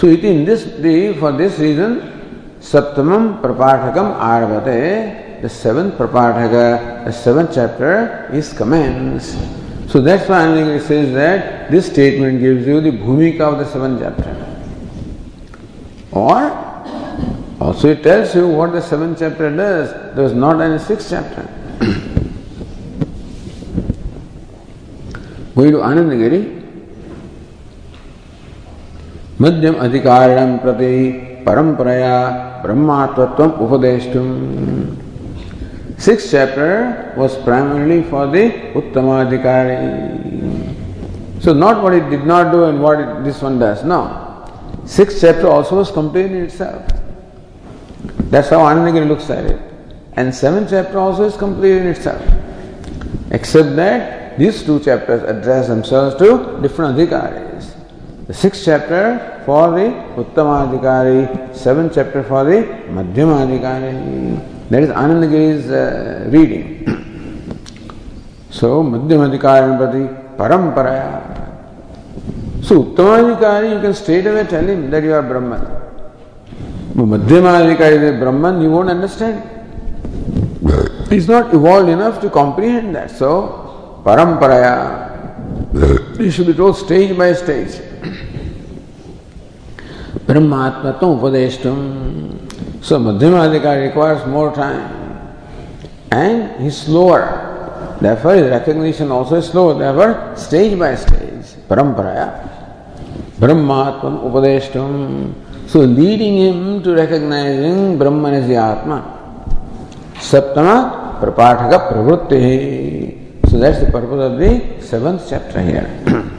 It in this the for this reason Saptamam Prapathakam Arvate, the seventh Prapathaka, the seventh chapter is commenced. So that's why Anandagiri says that this statement gives you the bhumika of the seventh chapter. Or also it tells you what the seventh chapter does. There is not any sixth chapter. Going to Anandagiri. मध्यम अधिकारणम प्रति परंपरया ब्रह्मात्वत्व उपदेष्टुम Sixth chapter was primarily for the Uttamadhikari. So not what it did not do and what it, this one does. No. Sixth chapter also was complete in itself. That's how Anandagiri looks at it. And seventh chapter also is complete in itself. Except that these two chapters address themselves to different adhikaris. The sixth chapter for the Uttamadhikari, seventh chapter for the Madhyamadhikari. That is Anandagiri's uh, reading. so, Madhyamadhikaranpati Paramparaya. So, Uttamadhikari, you can straight away tell him that you are Brahman. But Madhyamadhikari is Brahman, you won't understand. He's not evolved enough to comprehend that. So, Paramparaya. He should be told stage by stage. Brahmatmatam Upadeshtam. So Madhyamadhika requires more time and he's slower. Therefore his recognition also is slower. Therefore stage by stage, paramparaya, Brahmatman Upadeshtam. So leading him to recognizing Brahman as the Atma. Saptama Prapathaka Pravrutti. So that's the purpose of the seventh chapter here.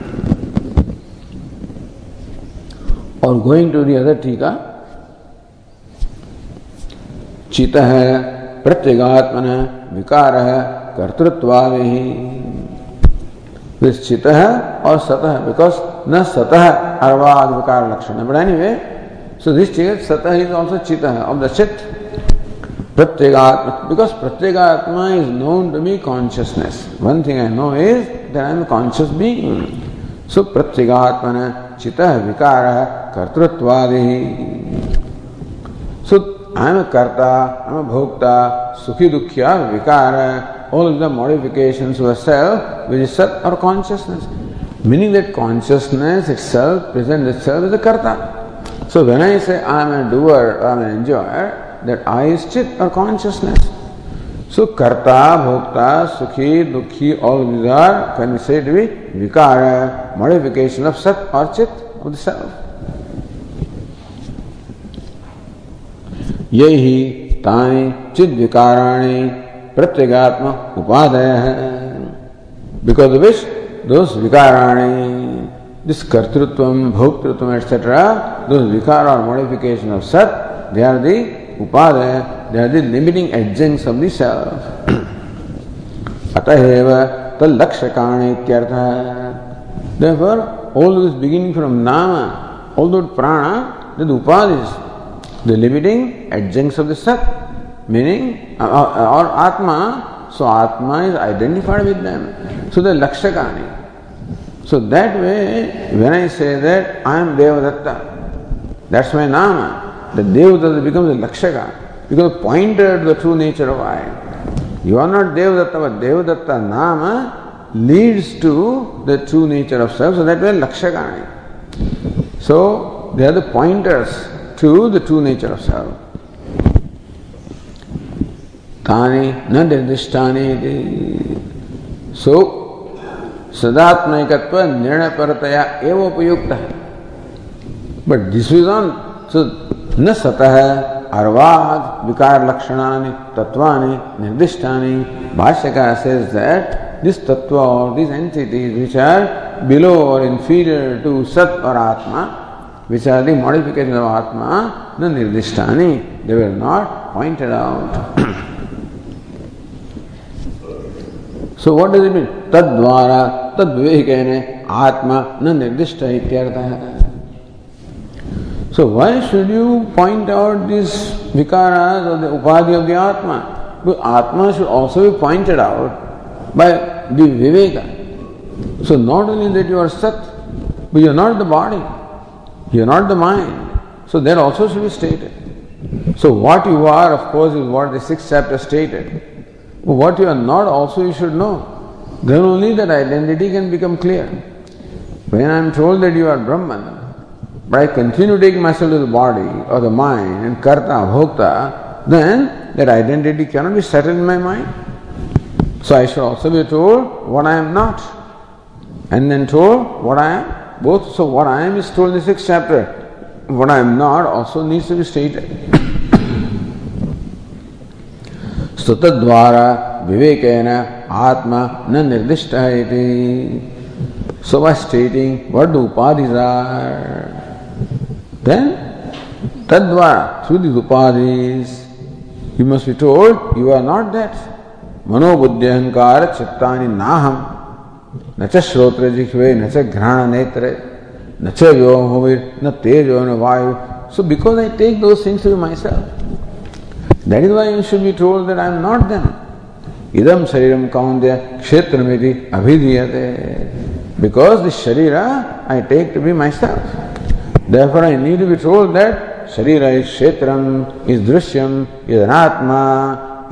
और going to the other टीका चित है, प्रत्यगात्मन विकार है, कर्तृत्वादि चित है और सतह बिकॉज़ न सतह अर्वाद विकार लक्षण बट एनीवे सो दिस चित सतह इज़ ऑल्सो चित है ऑफ़ द चित प्रत्येगात्मा because प्रत्येगात्मा is known to be consciousness one thing I know is that I am conscious being so प्रत्येगात्मन चित विकार कर्तृत्वादि सो a karta, I am a bhokta, sukhi dukhya, vikara, all of the modifications of the self, which is sat or consciousness. Meaning that consciousness itself presents itself as a karta. So when I say I am a doer, I am an enjoyer, that I is chit or consciousness. So karta, bhokta, sukhi, dukhi, all these are said to be vikara, modification of sat or chit of the self. यही तानि चिद विकाराणि प्रत्यगात्म उपादय है because which those विकाराणि this कर्तृत्व भोक्तृत्व etcetera दोस विकार or modification of सत they are the उपाय they are the limiting of the self अतएव कारण इत्यर्थ ऑल दिस बिगिनिंग फ्रॉम नाम ऑल दैट प्राण the is the limiting agents of the self meaning और आत्मा सो आत्मा is identified with them so the लक्ष्य कारण so that way when I say that I am Devadatta That's my name. The Devadatta becomes a Lakshaka, because pointer to the true nature of I. You are not Devadatta, but Devadatta Nama leads to the true nature of self, so that way Lakshakani. So they are the pointers to the true nature of self. Tani na nirdishtani So, सदात्मकत्व निर्णय परतया एवं उपयुक्त है but this is on so न सतः अर्वाद, विकार लक्षणानि, तत्वानि, निर्दिष्टानि, भाष्यकार से दिस तत्व और this entities which are below और इन्फीरियर टू सत और आत्मा which are the modification of आत्मा न निर्दिष्टानि they were not pointed out so what does it mean तद्वारा तद्विवेकेन आत्मा न निर्दिष्ट इत्यर्थः So why should you point out these vikaras or the upadhi of the Atma? Because Atma should also be pointed out by the Viveka. So not only that you are Sat, but you are not the body. You are not the mind. So that also should be stated. So what you are, of course, is what the sixth chapter stated. But what you are not also you should know. Then only that identity can become clear. When I am told that you are Brahman, but I continue to take myself to the body or the mind and karta, bhokta, then that identity cannot be settled in my mind. So I should also be told what I am not, and then told what I am. Both, so what I am is told in the sixth chapter. What I am not also needs to be stated. स्तुतद्वारा विवेकेन आत्मा न निर्दिष्ट है So by stating what the upadhis are, then tadvara, through these upadhis, you must be told you are not that. Manobuddhyahankara chittani naham. न च श्रोत्र जिह्वे न च घ्राण नेत्र न च व्योमोविर न तेजो न वायु so because I take those things to myself that is why you should be told that I am not them इदम शरीरम कौंद्य क्षेत्र में अभिधीयते बिकॉज़ दिस शरीर I take to be myself therefore i need to be told that sharira is kshetram is drishyam is anatma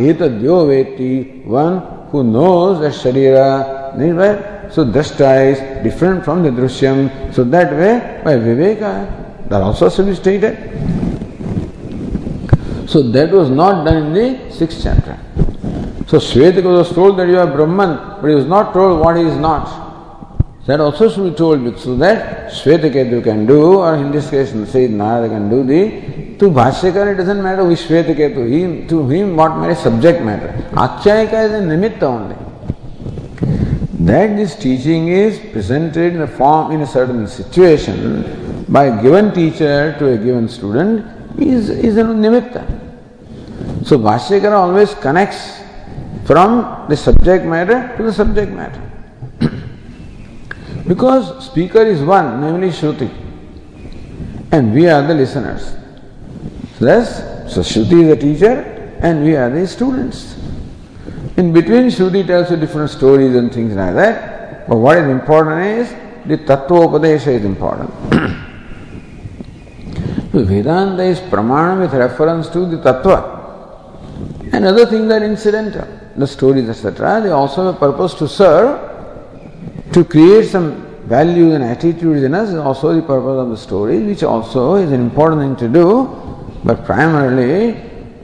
etadyo veti one who knows that sharira Right? So drashta is different from the drishyam. So that way, by viveka, that also should be stated. So that was not done in the sixth chapter. So Shvetaka was told that you are Brahman, but he was not told what he is not. That also should be told so that Shvetaketu can do, or in this case Sayyid Narada can do the to Bhashyakar it doesn't matter which Shvetaketu, he, to him what matter subject matter. Achyayika is a nimitta only. That this teaching is presented in a form in a certain situation, by a given teacher to a given student is, is a nimitta. So Bhashyakara always connects from the subject matter to the subject matter. Because speaker is one, namely Shruti, and we are the listeners. So, thus, so Shruti is the teacher and we are the students. In between, Shruti tells you different stories and things like that, but what is important is the Tattva Upadesha is important. Vedanta is pramana with reference to the tattva. And other things are incidental. The stories, etc., they also have a purpose to serve, to create some values and attitudes in us is also the purpose of the story, which also is an important thing to do, but primarily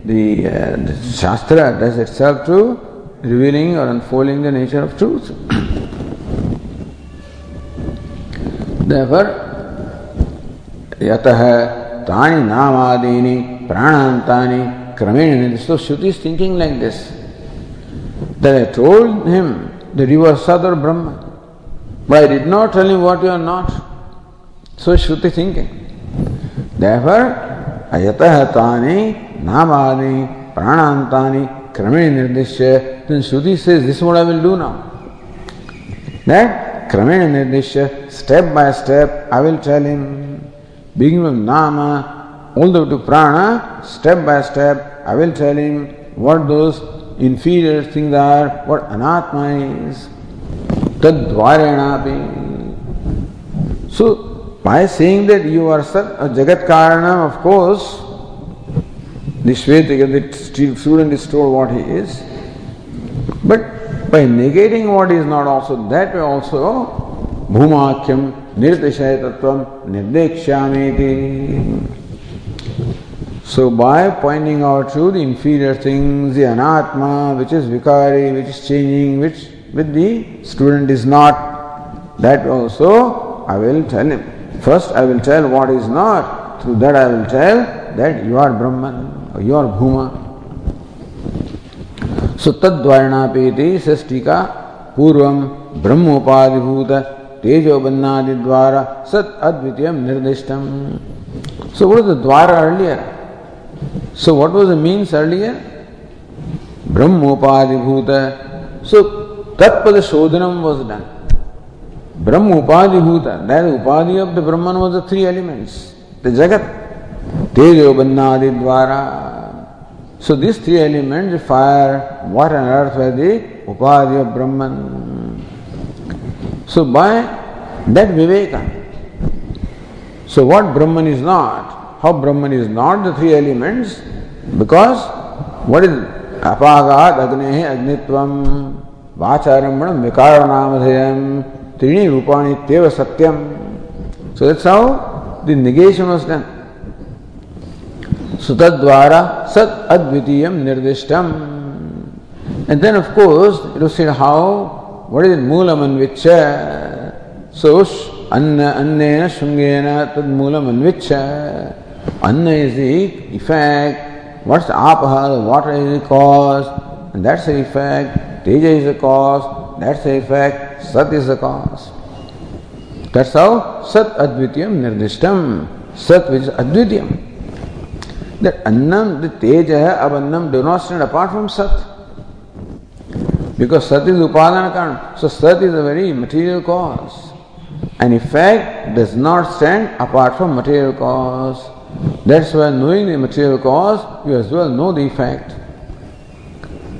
the, uh, the Shastra does itself to revealing or unfolding the nature of truth. Therefore, yataha tani namadini pranantani kramena. So Shruti is thinking like this. That I told him that you are Sadhur Brahma but I did not tell him what you are not. So Shruti thinking therefore ayatah tani namani pranantani kramen nirdishya then Shruti says this is what I will do now. That kramen nirdishya step by step I will tell him. Beginning with Nama all the way to Prana, step by step, I will tell him what those inferior things are, what Anatma is. So, by saying that you are Sat, uh, Jagat of course, the Shvetaka, the student is told what he is. But by negating what is not also that also, Bhumakyam, Nirtishaya Tattvam, So by pointing out to the inferior things, the anatma, which is vikari, which is changing, which with the student is not, that also I will tell him. First I will tell what is not, through that I will tell that you are Brahman, or you are Bhuma. So tadvarnapeti says tika purvam brahmopadibhuta तेजो बन्नादि द्वारा सत अद्वितीय निर्दिष्टम so what the द्वारा earlier so what was the means earlier ब्रह्मोपाधिभूत सो तत्पद शोधनम was done ब्रह्म उपाधिभूत that उपाधि of the Brahman was the three elements the जगत तेजो बन्नादि द्वारा So these three elements, fire, water and earth were the upadhi of Brahman. So by that viveka, so what Brahman is not, how Brahman is not the three elements, because what is apagat agnehe agnitvam vacharambhanam vikaranamadhayam trini rupani teva satyam. So that's how the negation was done. So tadvara sat advitiyam nirdishtam. And then of course it was said how what is it? Moolam anvicha. So, anna, annena, shungena, tad moolam anvicha. Anna is the effect. What's the apaha? The water is the cause. And that's the effect. Teja is the cause. That's the effect. Sat is the cause. That's how Sat Advityam Nirdishtam. Sat which is Advityam. That Annam, the Teja of Annam do not stand apart from Sat. Because Sat is Upadana Karan. So Sat is a very material cause. And effect does not stand apart from material cause. That's why knowing the material cause, you as well know the effect.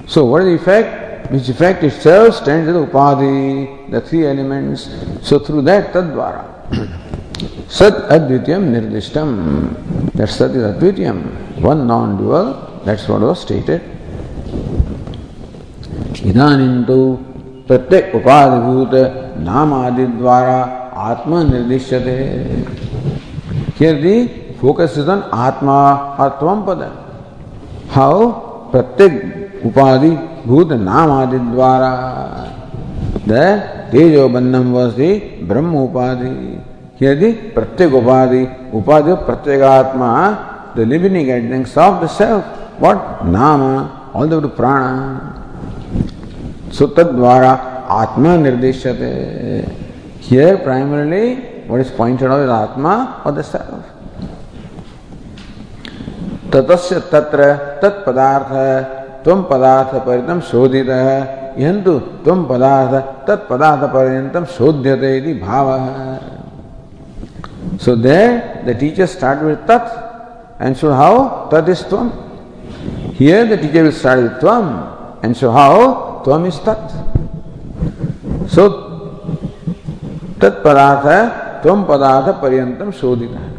So what is the effect? Which effect itself stands as Upadhi, the three elements. So through that Tadvara. Sat Advityam Nirdishtam. That Sat is Advityam, one non-dual. That's what was stated. इदानीं तो प्रत्येक उपाधिभूत नाम आदि द्वारा आत्मा निर्दिश्यते here the focus is on atma or tvam pada how pratyek the tejo bandham was the brahma upadhi here the pratyek upadhi upadhi pratyekatma the living guidance of the self what nama all the way to prana So tadvara atma nirdeshyate. Here primarily what is pointed out is Atma or the self. ततस्य तत्र तत्पदार्थ तुम पदार्थ परिणाम शोधित। है यंतु तुम पदार्थ तत्पदार्थ परिणाम शोध्यते भाव। So they the teacher start with तत् एंड सो हाउ तत् इज़ त्वम here the teacher will start with त्वम एंड सो हाउ त्वम इज़ तत् सो तत्पदार्थ तुम पदार्थ पर्यंतम शोधित है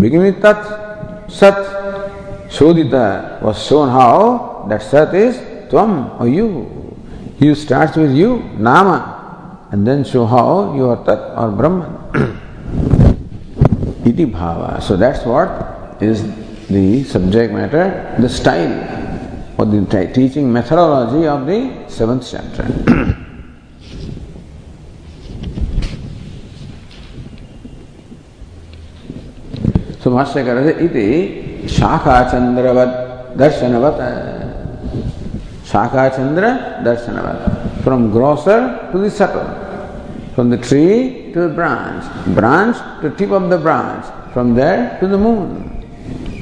बिगिन तत् सत् शोधित है वो how that Sat is Tvam or you. You starts with you, Nama, and then show how you are Tat or Brahman. Iti Bhava. So that's what is the subject matter, the style or the teaching methodology of the seventh chapter. so Master says, iti शाखा चंद्रवत दर्शनवत Shakachandra Darshanavat. From grosser to the subtle. From the tree to the branch. Branch to tip of the branch. From there to the moon.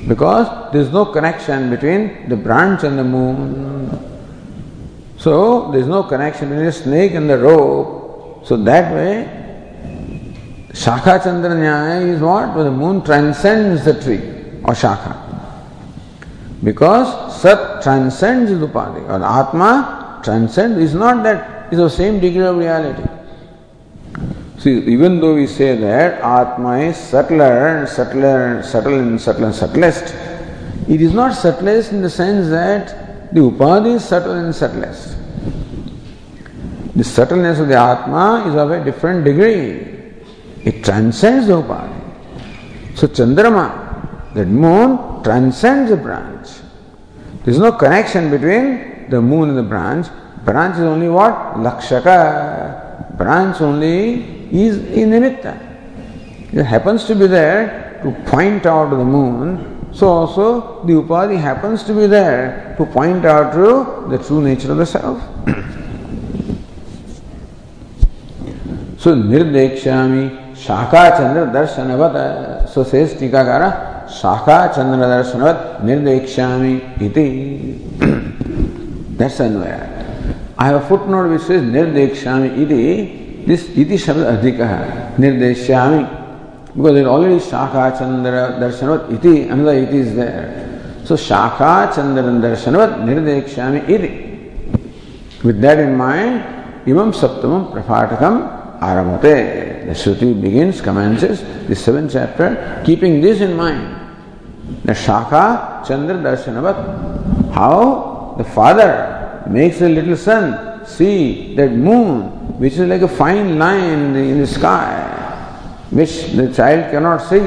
Because there is no connection between the branch and the moon. So there is no connection between the snake and the rope. So that way Shakha Chandra Nyaya is what? Where the moon transcends the tree or Shakha. Because Sat transcends the Upadi, or Atma transcends, is not that, is the same degree of reality. See, even though we say that Atma is subtler, and subtler, and subtle and subtle and subtlest, it is not subtlest in the sense that the Upadi is subtle and subtlest. The subtleness of the Atma is of a different degree. It transcends the Upadi. So Chandrama, that moon transcends the branch. There is no connection between the moon and the branch. Branch is only what? Lakshaka. Branch only is in nimitta. It happens to be there to point out the moon. So also the upadi happens to be there to point out to the true nature of the self. so nirdekshami shaka chandra darshanavata. So says Tikakara. शाखा चंद्र दर्शन निर्देक्ष्यामी दर्शन I have footnote which is शब्द अधिक। है because it already शाखा चंद्र दर्शन इट इज़ सो शाखा चंद्र दर्शन निर्देक्ष्यामी इति। दैट इन माइंड इमं सप्तम प्रफाटकम आरभते the Shruti begins, commences the seventh chapter, keeping this in mind. The Shaka Chandra Darshanavat. How the father makes the little son see that moon, which is like a fine line in the, sky, which the child cannot see.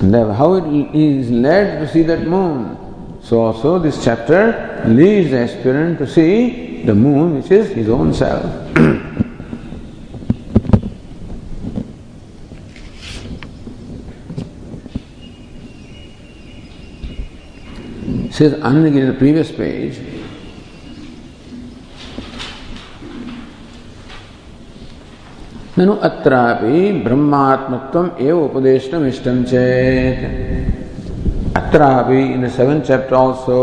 How it is led to see that moon. So also this chapter leads the aspirant to see the moon, which is his own self. says Anandagiri in the previous page, ननु अत्रापि ब्रह्मात्मत्वम एव उपदेशम इष्टम चेत अत्रापि in seven chapter also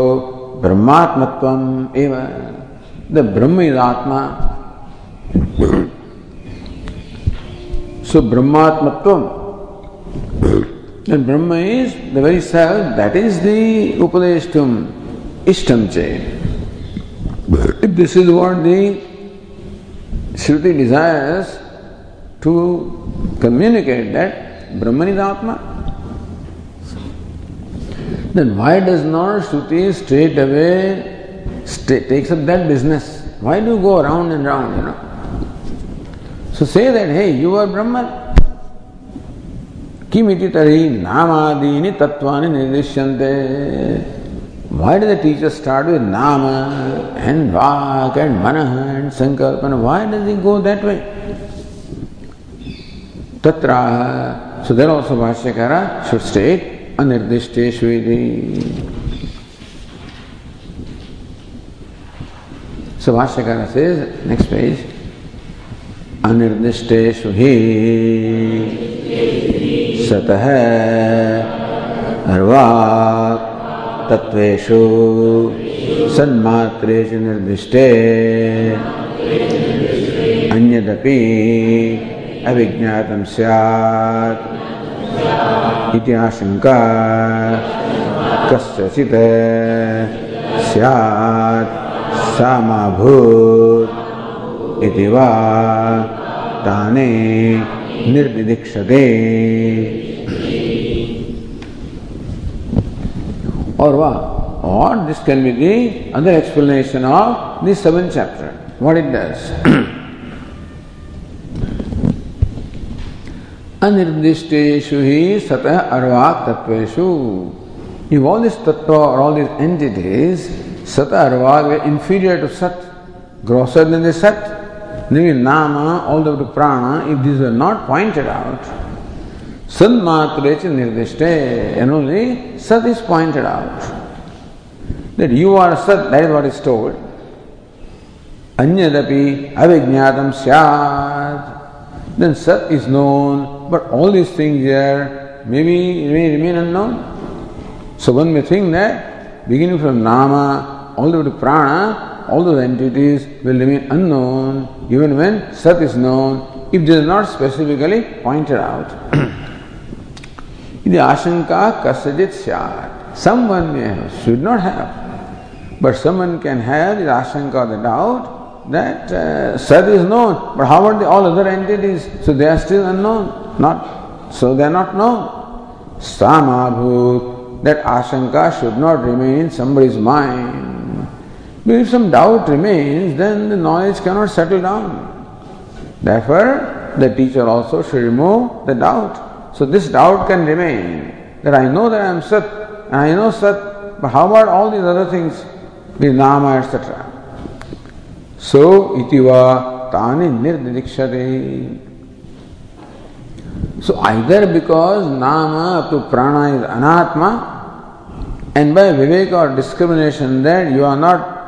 ब्रह्मात्मत्वम एव the Brahma is आत्मा सो ब्रह्मात्मत्वम And Brahma is the very self, that is the Upadeshtum, Ishtam che. If this is what the Shruti desires to communicate that Brahman is Atma, then why does not Shruti straight away straight, takes up that business? Why do you go around and round, you know? So say that, hey, you are Brahman. किमिति तरी नामादीनि तत्वानि निर्दिश्यन्ते Why does the teacher start with Nama and Vak and Manah and Sankalpana? Why does he go that way? Tatra. So there also Bhashyakara should state anirdishteshvidi. So Bhashyakara says, next page. ही सतः अर्वाक् तत्वेषु सन्मात्रेषु निर्दिष्टे। अन्यदपि अविज्ञातं स्यात्। इति आशङ्का कस्यचित् स्यात्। ताने निर्विदिक्ष गए और वह, और दिस कैन बी दी अंदर explanation of this seven chapter what it does अनिर्दिष्टेशु ही सतह अरवा तत्वेशु इफ़ ऑल दिस तत्व और ऑल दिस एंटिटीज सतह अरवा वे इंफीरियर टू सत ग्रोसर देन दिस सत्य then all the way to prana, if these were not pointed out, Sadmatre nirdishte, and only Sat is pointed out. That you are Sat, that is what is told. Anyadapi avijnatam syat. Then Sat is known, but all these things here maybe may remain unknown. So one may think that beginning from Nama all the way to Prana, all those entities will remain unknown even when Sat is known if they are not specifically pointed out. The ashanka kasajit syat. Someone may have, should not have. But someone can have the ashanka, the doubt that uh, Sat is known, but how about the all other entities? So they are still unknown. Not so they are not known. Samabhut, that ashanka should not remain in somebody's mind. But if some doubt remains, then the knowledge cannot settle down. Therefore, the teacher also should remove the doubt. So this doubt can remain that I know that I am Sat and I know Sat, but how about all these other things, the Nama, etc. So itiva tani nirdikshate. So either because Nama up to Prana is Anatma, and by Viveka or discrimination that you are not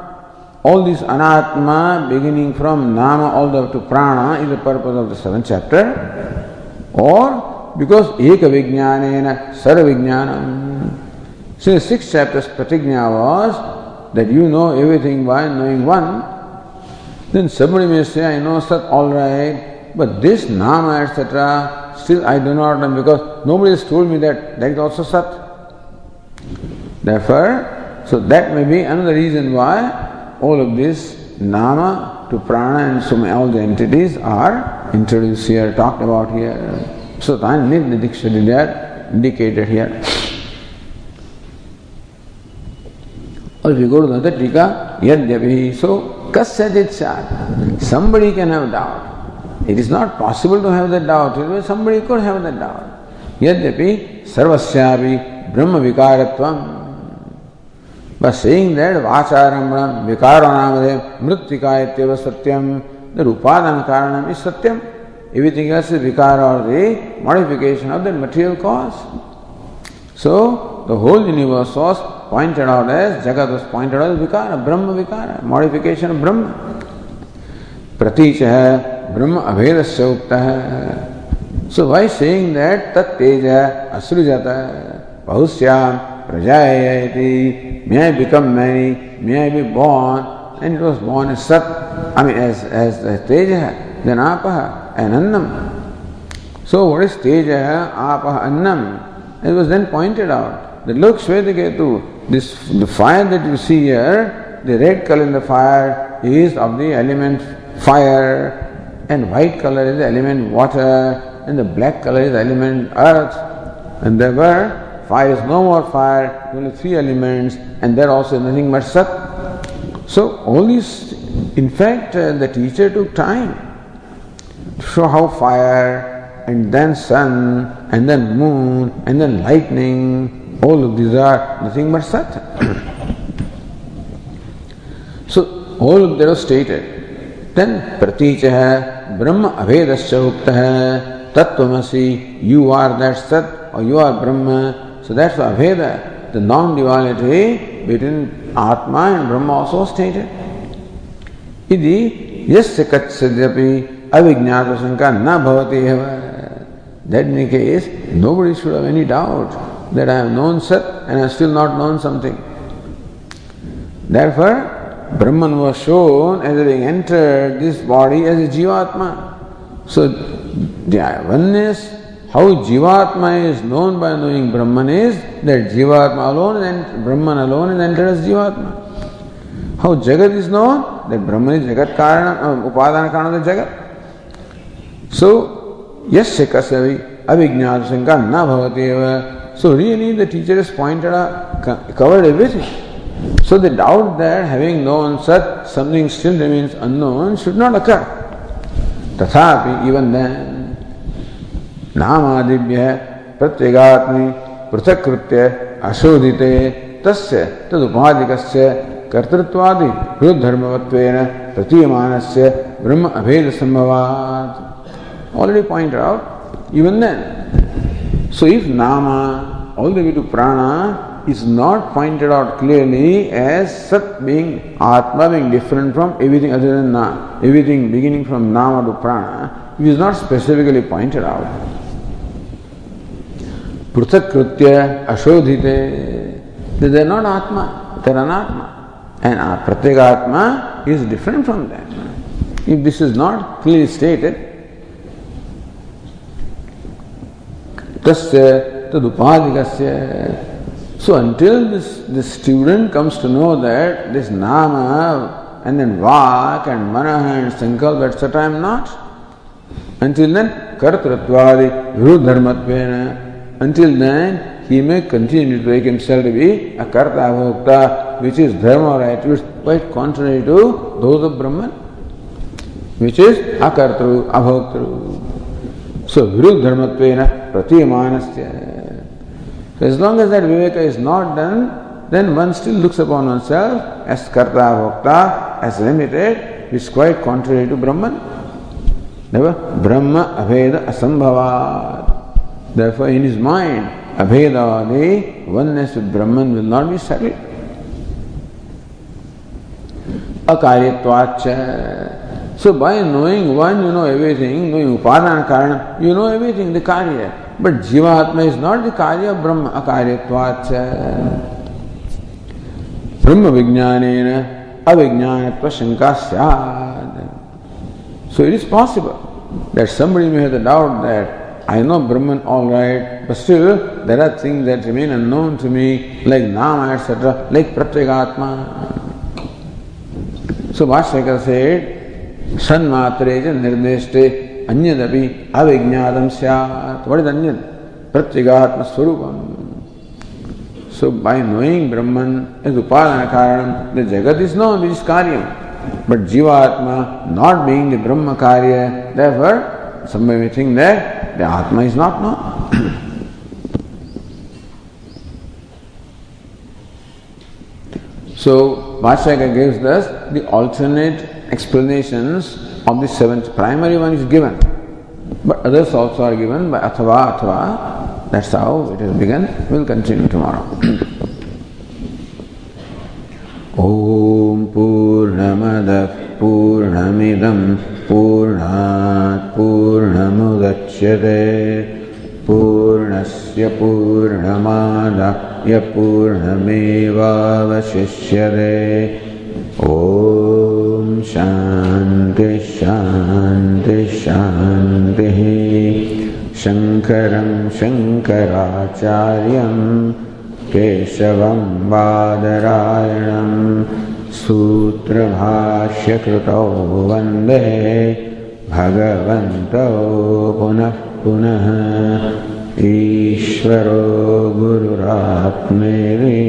all this Anatma beginning from Nama all the way to Prana is the purpose of the seventh chapter, or because Eka Vijnanena Sarva Vijnanam. So the sixth chapter's pratigna was that you know everything by knowing one. Then somebody may say, I know Sat all right, but this Nama, etc., still I do not know because nobody has told me that that is also Sat. Therefore, so that may be another reason why all of this Nama to Prana and so all the entities are introduced here, talked about here. So Suttan need the dictionary there indicated here. Or if you go to the other Tika, Yadyapi, so Kasyajit Sat. Somebody can have doubt. It is not possible to have that doubt. Somebody could have that doubt. Yadyapi Sarvasyapi Brahma Vikaratvam. By saying that Vacharamram Vikaranamade Mritika Ityava Satyam, the Upadana Karanam is Satyam. Everything else is vikara or the modification of the material cause. So, the whole universe was pointed out as, Jagat was pointed out as vikara, Brahma vikara, modification of Brahma. Prateech hai, Brahma abhedasya ukta hai. So, by saying that, tat teja asrujata, bahusyam, prajayati, may I become many, may I be born, and it was born as Sat, I mean as, as, as Teja, then Apaha and Annam. So what is Teja, Apa, Annam? It was then pointed out that look, Shvetaketu, this the fire that you see here, the red color in the fire is of the element fire, and white color is the element water, and the black color is the element earth. And there were fire is no more fire, only three elements, and there also nothing but sat. So all these, in fact, uh, the teacher took time to show how fire and then sun and then moon and then lightning, all of these are nothing but Sat. so all of that was stated. Then Praticha Brahma Abhedasya Ukta Tattvamasi, you are that Sat or you are Brahma. So that's the Abheda, the non-duality between Atma and Brahma also stated. Idi yasya sanka na bhavati eva. That in case, nobody should have any doubt that I have known Sat and I have still not known something. Therefore, Brahman was shown as having entered this body as a Jivatma. So, the oneness, how Jivatma is known by knowing Brahman is that Jivatma alone and Brahman alone is entered as Jivatma. How Jagat is known? That Brahman is Jagat Karana, uh, Upadana Karana of Jagat. So, yes, Shekasavi, Avijnat Sanka na bhavati So, really, the teacher has pointed out, covered everything. So, the doubt that having known such something still remains unknown should not occur. Tathapi, even then, नाम आदिभ्य प्रत्येगात्म पृथकृत कृत्य अशोधित तस् तदुपाधिक कर्तृत्वादि धर्मवत्व प्रतीयमान से ब्रह्म अभेद संभवात already point out even then so if नाम all the way to प्राण is not pointed out clearly as सत being आत्मा being different from everything other than everything beginning from नाम टू प्राण is not specifically pointed out पृथक कृत्य अशोधित not आत्मा देर अन आत्मा एंड प्रत्येक आत्मा is different from that if this is not clear stated तदुपाधिक so until this this student comes to know that this नाम and then walk and मन and संकल्प it's a time not until then कर्तृत्वादि विरुद्ध धर्मत्वेन Until then, he may continue to make himself to be a karta bhokta which is dharma or attributes quite contrary to those of Brahman, which is akartru, abhoktru. So, virud dharmatvena pratiyamanasya. So, as long as that viveka is not done, then one still looks upon oneself as karta, bhokta, as limited, which is quite contrary to Brahman. Never Brahma Abheda Asambhavat. Therefore, in his mind, Abheda, the oneness with Brahman will not be settled. akaryatvacha. So by knowing one, you know everything, knowing upadana karana, you know everything, the karya. But jivatma is not the karya of Brahma, akaryatvacha. Brahma vijnanena avijnanatva shanka. So it is possible that somebody may have the doubt that I know Brahman all right, but still there are things that remain unknown to me, like Nama, etc., like Pratyagatma. So Bhashyakar said, Sanmatre nirneshte anyadapi avijnadam syat. What is anyad? Pratyagatma swarupam. So by knowing Brahman as Upadana Karanam, the Jagat is known, which is Karyam. But Jivatma not being the Brahma Karya, therefore somebody may think that the Atma is not known. So Bhashyaka gives us the alternate explanations of the seventh. Primary one is given, but others also are given by Athava Athava. That's how it is begun. We'll continue tomorrow. ॐ पूर्णमदः पूर्णमिदं पूर्णात् पूर्णमुदच्यते पूर्णस्य पूर्णमादाय पूर्णमेवावशिष्यते। ॐ शान्ति शङ्करं शङ्कराचार्यं केशवं बादरायणं सूत्रभाष्यकृतौ वंदे भगवन्तौ पुनः पुनः। ईश्वरो गुरुरात्मेरि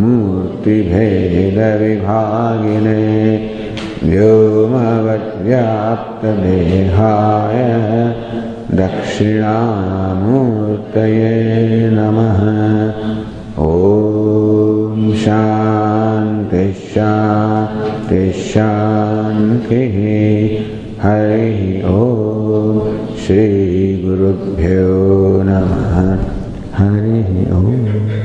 मूर्तिभेदविभागिने व्योमवद्व्याप्तदेहाय दक्षिणामूर्तये नमः। ॐ शान्तिः शान्तिः हरिः ॐ श्रीगुरुभ्यो नमः। हरिः ओम्।